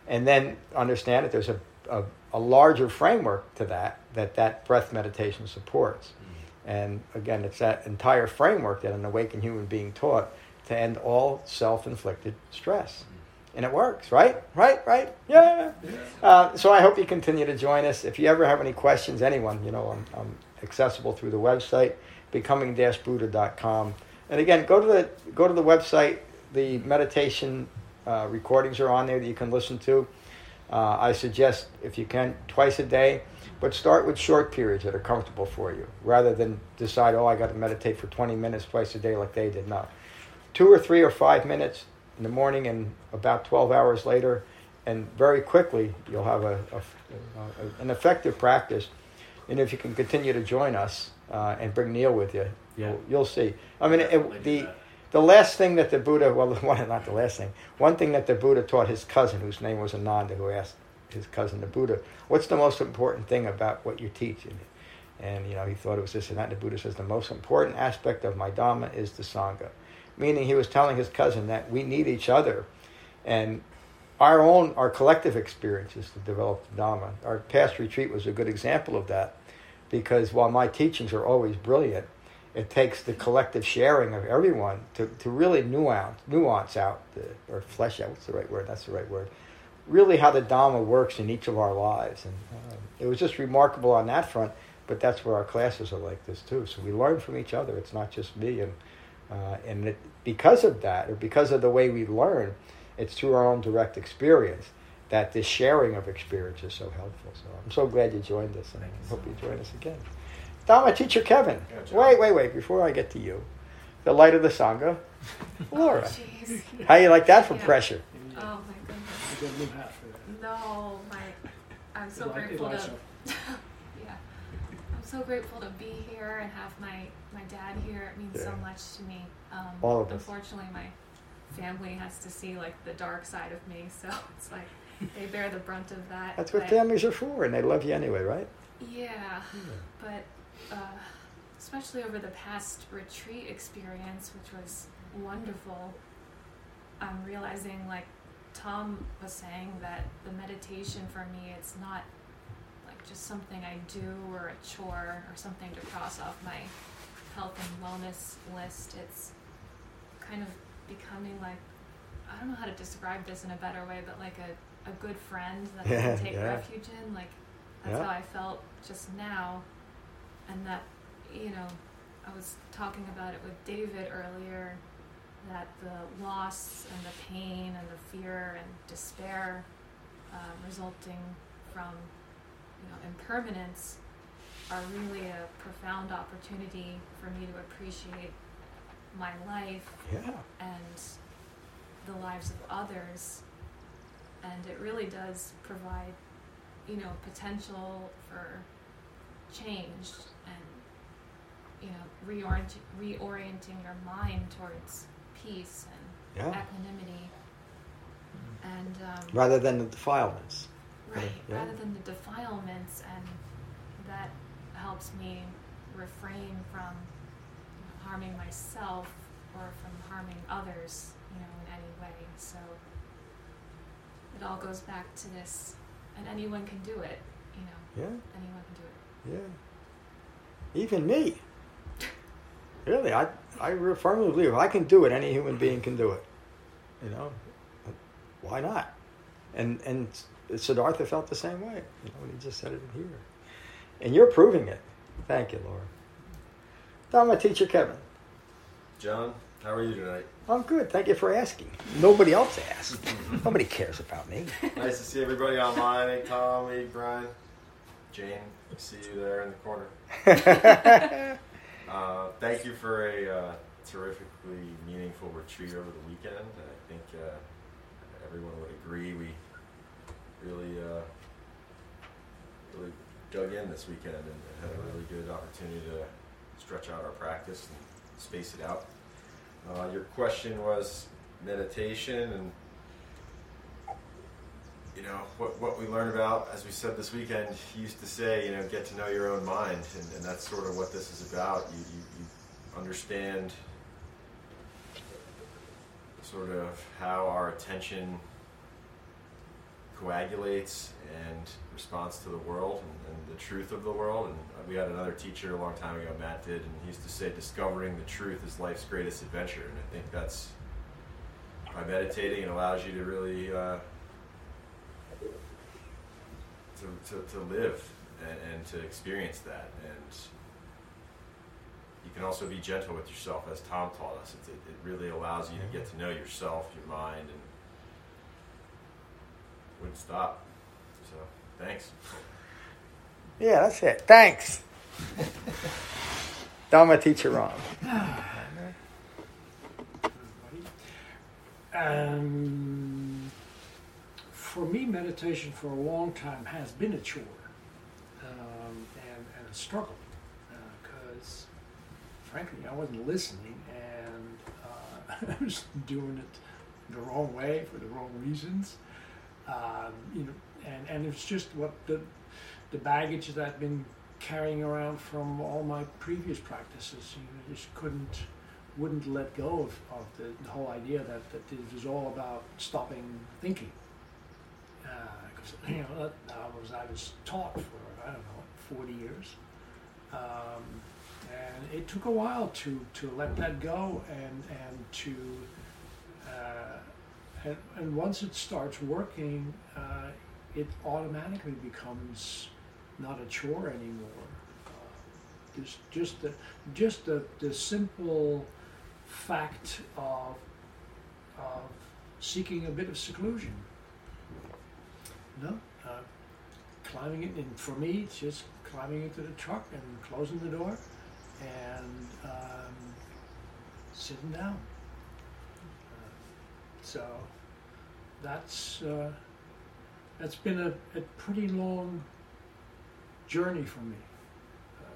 and then understand that there's a, a a larger framework to that that that breath meditation supports. Mm-hmm. And again, it's that entire framework that an awakened human being taught to end all self-inflicted stress. Mm-hmm. And it works, right? Right? Right? Yeah. yeah. Uh, so I hope you continue to join us. If you ever have any questions, anyone, you know, I'm, I'm accessible through the website, becoming-buddha.com. And again, go to the go to the website. The meditation uh, recordings are on there that you can listen to. Uh, I suggest, if you can, twice a day, but start with short periods that are comfortable for you rather than decide, oh, I got to meditate for 20 minutes twice a day like they did. No. Two or three or five minutes in the morning and about 12 hours later, and very quickly you'll have a, a, a an effective practice. And if you can continue to join us uh, and bring Neil with you, you'll, you'll see. I mean, it, the the last thing that the Buddha, well, one, not the last thing, one thing that the Buddha taught his cousin, whose name was Ananda, who asked his cousin, the Buddha, what's the most important thing about what you teach? And, and you know, he thought it was this and that. And the Buddha says, the most important aspect of my Dhamma is the Sangha. Meaning he was telling his cousin that we need each other. And our own, our collective experiences to develop the Dhamma. Our past retreat was a good example of that because while my teachings are always brilliant, it takes the collective sharing of everyone to, to really nuance nuance out the, or flesh out what's the right word? That's the right word. Really how the dharma works in each of our lives. And uh, it was just remarkable on that front but that's where our classes are like this too. So we learn from each other. It's not just me. And uh, and it, because of that or because of the way we learn it's through our own direct experience that this sharing of experience is so helpful. So i'm so glad you joined us and i hope you join us again Dhamma teacher Kevin. Wait, wait, wait. Before I get to you, the light of the Sangha, Laura. Oh, How you like that for yeah. pressure? Oh my goodness. No, my, I'm so Eli- grateful to. yeah, I'm so grateful to be here and have my my dad here. It means yeah. so much to me. Um, All of us. Unfortunately, my family has to see like the dark side of me, so it's like they bear the brunt of that. That's what families are for, and they love you anyway, right? Yeah, yeah. but uh, especially over the past retreat experience, which was wonderful, I'm realizing, like Tom was saying, that the meditation for me, it's not like just something I do or a chore or something to cross off my health and wellness list. It's kind of becoming like, I don't know how to describe this in a better way, but like a, a good friend that I can take yeah. refuge in. Like, that's yeah. how I felt just now and that you know i was talking about it with david earlier that the loss and the pain and the fear and despair uh, resulting from you know impermanence are really a profound opportunity for me to appreciate my life yeah. and the lives of others and it really does provide you know potential for change you know, reorient, reorienting your mind towards peace and yeah. equanimity. And um, rather than the defilements. Right, yeah. rather than the defilements, and that helps me refrain from harming myself or from harming others, you know, in any way. So it all goes back to this, and anyone can do it, you know. Yeah. Anyone can do it. Yeah. Even me. Really, I I firmly believe if I can do it, any human being can do it. You know, why not? And and Siddhartha felt the same way. You know, he just said it in here, and you're proving it. Thank you, Laura. Dhamma teacher Kevin. John, how are you tonight? I'm good. Thank you for asking. Nobody else asked. Nobody cares about me. Nice to see everybody online. Hey, Tom, hey, Brian, Jane. I see you there in the corner. Uh, thank you for a uh, terrifically meaningful retreat over the weekend. I think uh, everyone would agree we really, uh, really dug in this weekend and had a really good opportunity to stretch out our practice and space it out. Uh, your question was meditation and you know what, what we learn about as we said this weekend he used to say you know get to know your own mind and, and that's sort of what this is about you, you, you understand sort of how our attention coagulates and responds to the world and, and, the truth of the world. And we had another teacher a long time ago, Matt did, and he used to say, discovering the truth is life's greatest adventure. And I think that's by meditating, it allows you to really uh, to, to, to live and, and to experience that. And you can also be gentle with yourself, as Tom taught us. It, it, it really allows you to get to know yourself, your mind, and wouldn't stop. So, thanks. Yeah, that's it. Thanks. Dhamma teacher Ram. Um, for me, meditation for a long time has been a chore um, and, and a struggle because, uh, frankly, I wasn't listening and uh, I was doing it the wrong way for the wrong reasons. Um, you know, and, and it's just what the, the baggage that I've been carrying around from all my previous practices. You know, just couldn't, wouldn't let go of, of the, the whole idea that, that it was all about stopping thinking. Because, uh, you know, that was, I was taught for, I don't know, 40 years. Um, and it took a while to, to let that go and, and to uh, and, and once it starts working, uh, it automatically becomes not a chore anymore. Uh, just just the just the, the simple fact of of seeking a bit of seclusion. No, uh, climbing it, and for me, it's just climbing into the truck and closing the door and um, sitting down. So that's uh, that's been a, a, pretty long journey for me. Uh,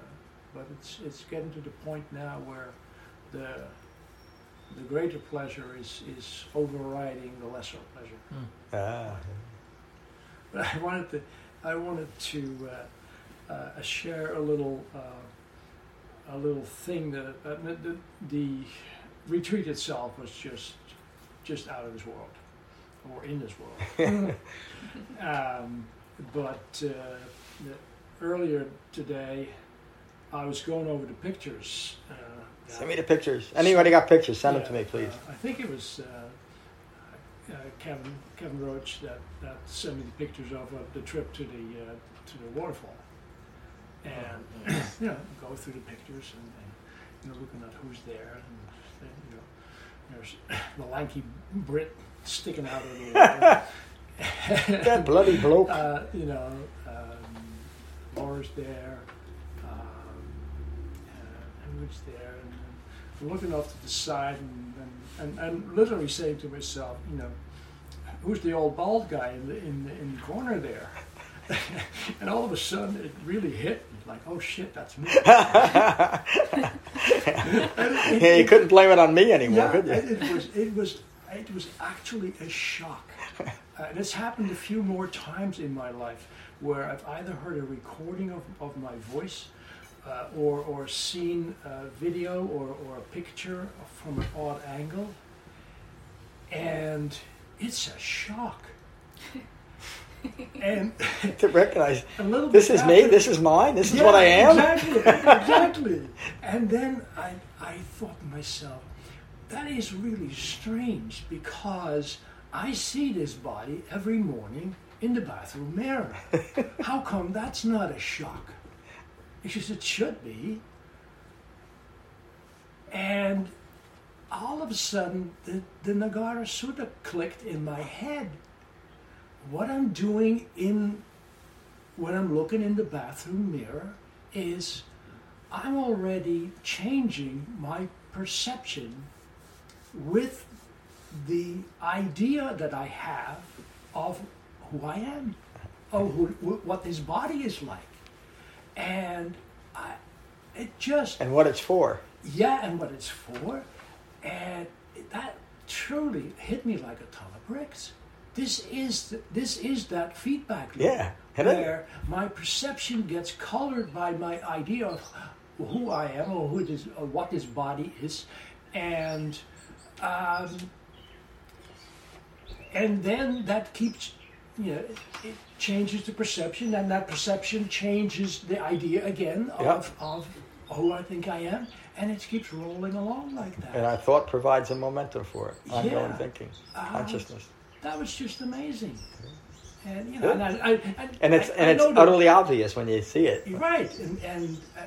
but it's it's getting to the point now where the the greater pleasure is is overriding the lesser pleasure. Mm. Ah. But I wanted to I wanted to uh, uh share a little uh, a little thing that uh, the, the retreat itself was just just out of this world, or in this world. um, but uh, earlier today, I was going over the pictures. Uh, send me the pictures. Anybody got pictures? Send yeah, them to me, please. Uh, I think it was uh, uh, Kevin Kevin Roach that, that sent me the pictures of the trip to the uh, to the waterfall, and you know go through the pictures and, and you know looking at who's there and there's the lanky Brit sticking out of the that bloody bloke. Uh, you know, um, Laura's there, um, and Edward's there, looking off to the side, and, and, and, and, literally saying to myself, you know, who's the old bald guy in the in the, in the corner there? and all of a sudden, it really hit me like, oh shit, that's me. yeah, you couldn't blame it on me anymore, yeah, could you? It was, it was, it was actually a shock. Uh, and it's happened a few more times in my life where I've either heard a recording of, of my voice uh, or, or seen a video or, or a picture from an odd angle. And it's a shock. and to recognize this is after, me, this is mine, this is what I am. Exactly, exactly. and then I, I thought to myself, that is really strange because I see this body every morning in the bathroom mirror. How come that's not a shock? Because it should be. And all of a sudden, the, the Nagara Sutta clicked in my head what I'm doing in when I'm looking in the bathroom mirror is I'm already changing my perception with the idea that I have of who I am, of who, what this body is like. And I, it just And what it's for. yeah, and what it's for, and that truly hit me like a ton of bricks. This is the, this is that feedback loop Yeah, it where my perception gets colored by my idea of who I am or who this or what this body is, and um, and then that keeps you know it changes the perception, and that perception changes the idea again of Yep. of who I think I am, and it keeps rolling along like that. And our thought provides a momentum for it. Ongoing Yeah. thinking, Um, consciousness. That was just amazing. And you know, and, I, I, and, And it's I- and I it's know that- utterly obvious when you see it. Right, and and, uh,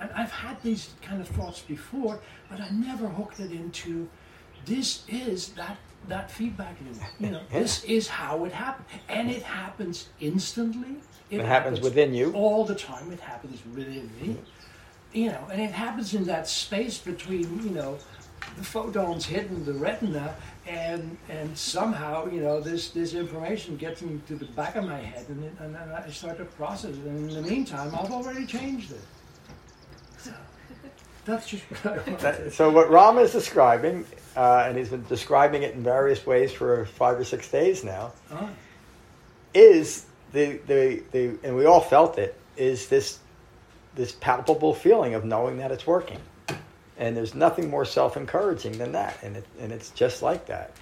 and I've had these kind of thoughts before, but I never hooked it into this is that that feedback loop. You know, Yeah. this is how it happens, and it happens instantly. It happens within you. all the time. It happens within me. Mm. You know, and it happens in that space between you know the photons hitting the retina and and somehow you know this this information gets into the back of my head and, it, and then I start to process it and in the meantime I've already changed it. So that's just what. That- so what Ram is describing, uh, and he's been describing it in various ways for five or six days now, Oh, is the, the, the and we all felt it is this this palpable feeling of knowing that it's working. And there's nothing more self-encouraging than that. And it, and it's just like that.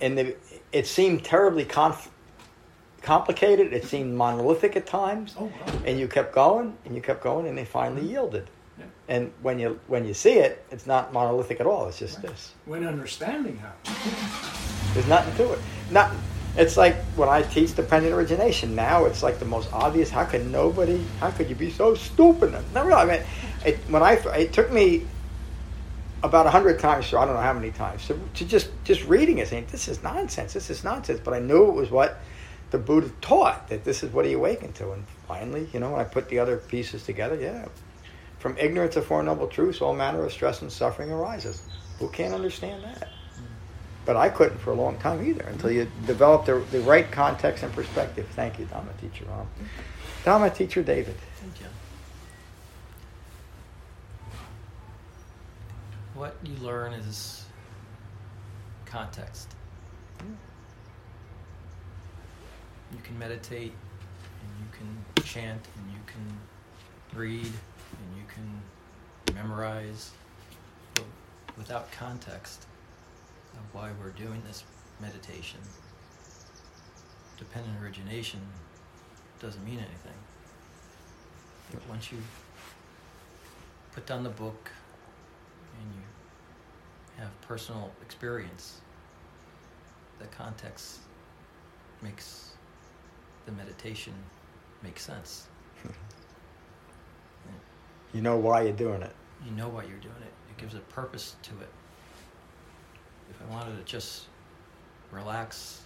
And the, it seemed terribly conf- complicated. It seemed monolithic at times. Oh wow. and you kept going and you kept going and they finally yielded Yeah. and when you when you see it it's not monolithic at all it's just this When understanding happens. there's nothing to it. Not. It's like when I teach dependent origination. Now it's like the most obvious. How could nobody? How could you be so stupid? No, really. I mean, it, when I it took me about a hundred times, or I don't know how many times, to, to just just reading it, saying this is nonsense. This is nonsense. But I knew it was what the Buddha taught. That this is what he awakened to. And finally, you know, when I put the other pieces together, yeah. From ignorance of Four Noble Truths, all manner of stress and suffering arises. Who can't understand that? But I couldn't for a long time either until you develop the, the right context and perspective. Thank you, Dhamma teacher Ram. Dhamma teacher David. Thank you. What you learn is context. You can meditate, and you can chant, and you can read, memorize, but without context of why we're doing this meditation, dependent origination doesn't mean anything. But once you put down the book and you have personal experience, the context makes the meditation make sense. You know why you're doing it. You know why you're doing it. It gives a purpose to it. If I wanted to just relax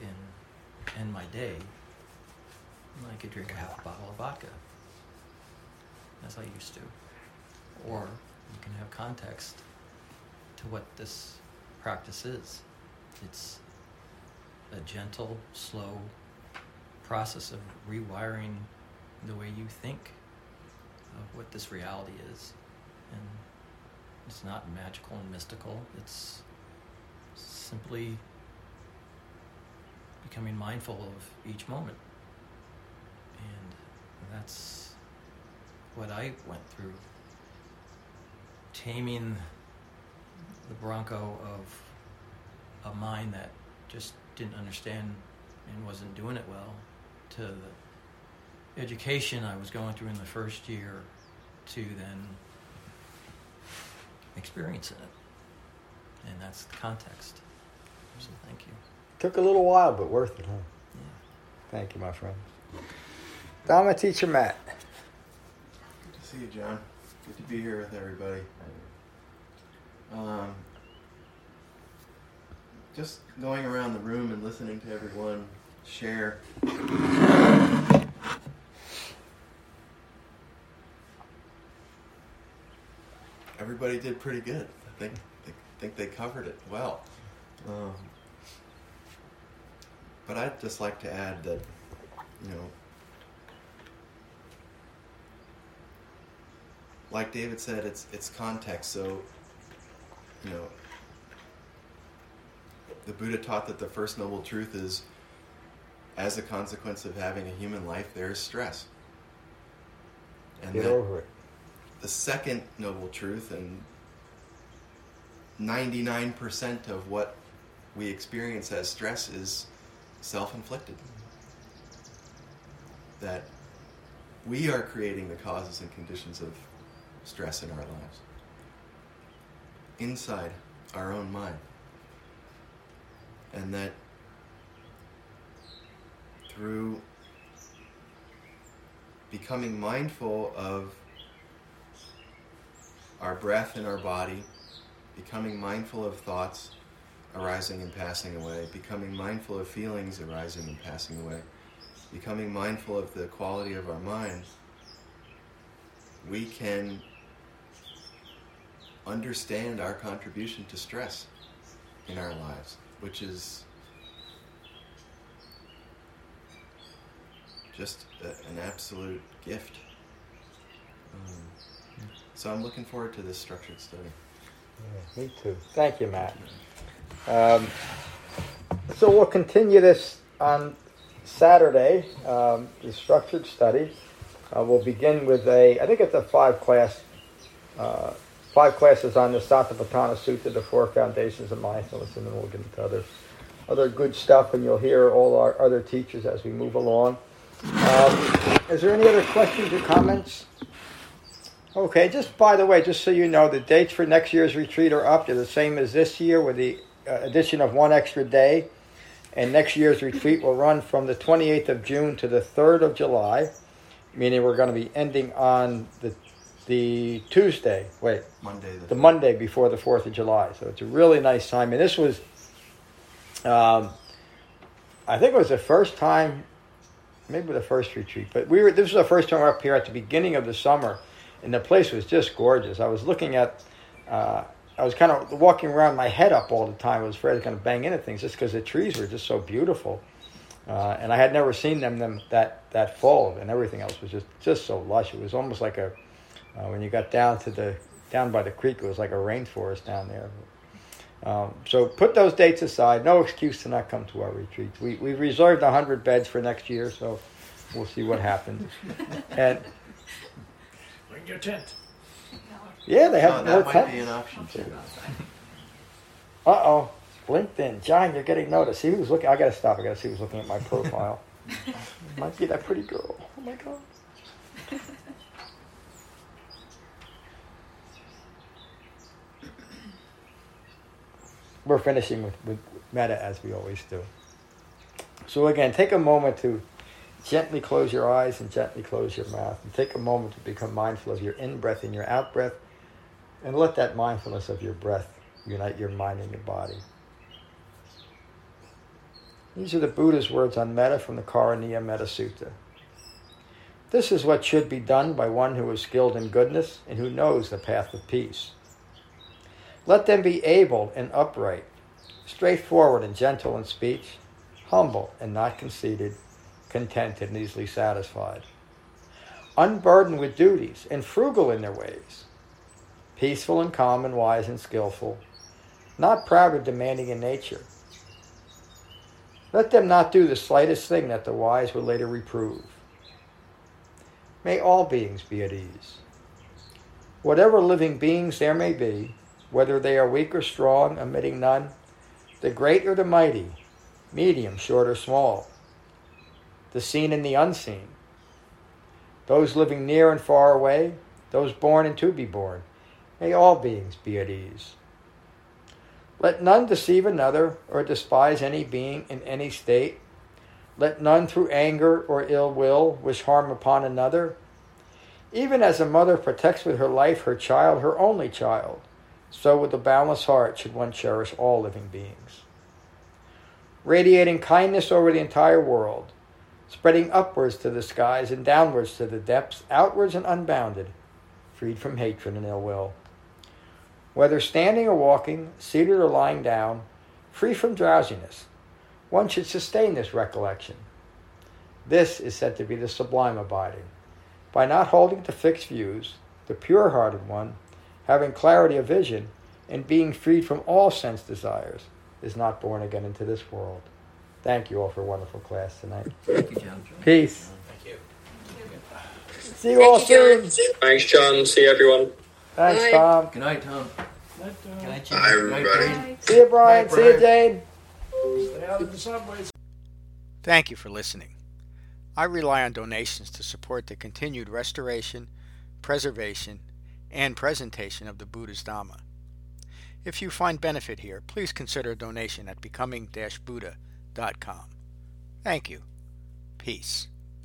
and end my day, I could drink a half bottle of vodka, as I used to. Or you can have context to what this practice is. It's a gentle, slow process of rewiring the way you think of what this reality is. And it's not magical and mystical, it's simply becoming mindful of each moment. And that's what I went through. Taming the bronco of a mind that just didn't understand and wasn't doing it well to the education I was going through in the first year to then experiencing it. And that's the context. So thank you. Took a little while, but worth it, huh? Yeah. Thank you, my friend. Dhamma teacher Matt. Good to see you, John. Good to be here with everybody. Um, just going around the room and listening to everyone share. Everybody did pretty good. I think I think they covered it well. Um, but I'd just like to add that, you know, like David said, it's it's context. So, you know, the Buddha taught that the first noble truth is, as a consequence of having a human life, there is stress. And Get that over it. The second noble truth, and 99% of what we experience as stress is self inflicted. That we are creating the causes and conditions of stress in our lives inside our own mind. And that through becoming mindful of our breath and our body, becoming mindful of thoughts arising and passing away, becoming mindful of feelings arising and passing away, becoming mindful of the quality of our mind, we can understand our contribution to stress in our lives, which is just a, an absolute gift. Um, so I'm looking forward to this structured study. Yeah, me too. Thank you, Matt. Um, so we'll continue this on Saturday, um, the structured study. Uh, we'll begin with a, I think it's a five class, uh, five classes on the Satipatthana Sutta, the four foundations of mindfulness, and then we'll get into other, other good stuff, and you'll hear all our other teachers as we move along. Um, is there any other questions or comments? Okay, just by the way, just so you know, the dates for next year's retreat are up. They're the same as this year with the uh, addition of one extra day. And next year's retreat will run from the 28th of June to the 3rd of July, meaning we're going to be ending on the the Tuesday, wait, Monday. The, the Monday before the 4th of July. So it's a really nice time. And this was, um, I think it was the first time, maybe the first retreat, but we were, this was the first time we were up here at the beginning of the summer and the place was just gorgeous. I was looking at, uh, I was kind of walking around my head up all the time. I was afraid to kind of bang into things just because the trees were just so beautiful. Uh, and I had never seen them, them that, that full, and everything else was just, just so lush. It was almost like a, uh, when you got down to the, down by the creek, it was like a rainforest down there. Um, so put those dates aside. No excuse to not come to our retreats. We, we've reserved 100 beds for next year, so we'll see what happens. and your tent. yeah, they have Oh, that more might tents. be an option too. Uh oh, LinkedIn, John, you're getting noticed. See who's looking. I gotta stop. I gotta see who's looking at my profile. Might be that pretty girl. Oh my god. We're finishing with, with metta as we always do. So again, take a moment to gently close your eyes and gently close your mouth, and take a moment to become mindful of your in breath and your out breath, and let that mindfulness of your breath unite your mind and your body. These are the Buddha's words on metta from the Karaniya Metta Sutta. This is what should be done by one who is skilled in goodness and who knows the path of peace. Let them be able and upright, straightforward and gentle in speech, humble and not conceited, contented and easily satisfied, unburdened with duties and frugal in their ways, peaceful and calm and wise and skillful, not proud or demanding in nature. Let them not do the slightest thing that the wise would later reprove. May all beings be at ease. Whatever living beings there may be, whether they are weak or strong, omitting none, the great or the mighty, medium, short or small, the seen and the unseen, those living near and far away, those born and to be born, may all beings be at ease. Let none deceive another or despise any being in any state. Let none through anger or ill will wish harm upon another. Even as a mother protects with her life her child, her only child, so with a boundless heart should one cherish all living beings. Radiating kindness over the entire world, spreading upwards to the skies and downwards to the depths, outwards and unbounded, freed from hatred and ill will. Whether standing or walking, seated or lying down, free from drowsiness, one should sustain this recollection. This is said to be the sublime abiding. By not holding to fixed views, the pure hearted one, having clarity of vision, and being freed from all sense desires, is not born again into this world. Thank you all for a wonderful class tonight. Thank you, John. Peace. Thank you. See you all you, soon. Thanks, John. See everyone. Thanks, Bye. Tom. Good night, Tom. Good night, Hi, Jane. Good night, everybody. Brian. See you, Brian. Bye, See you, Brian. Jane. stay out of the subways. Thank you for listening. I rely on donations to support the continued restoration, preservation, and presentation of the Buddha's Dhamma. If you find benefit here, please consider a donation at becoming-buddha.com. Thank you. Peace.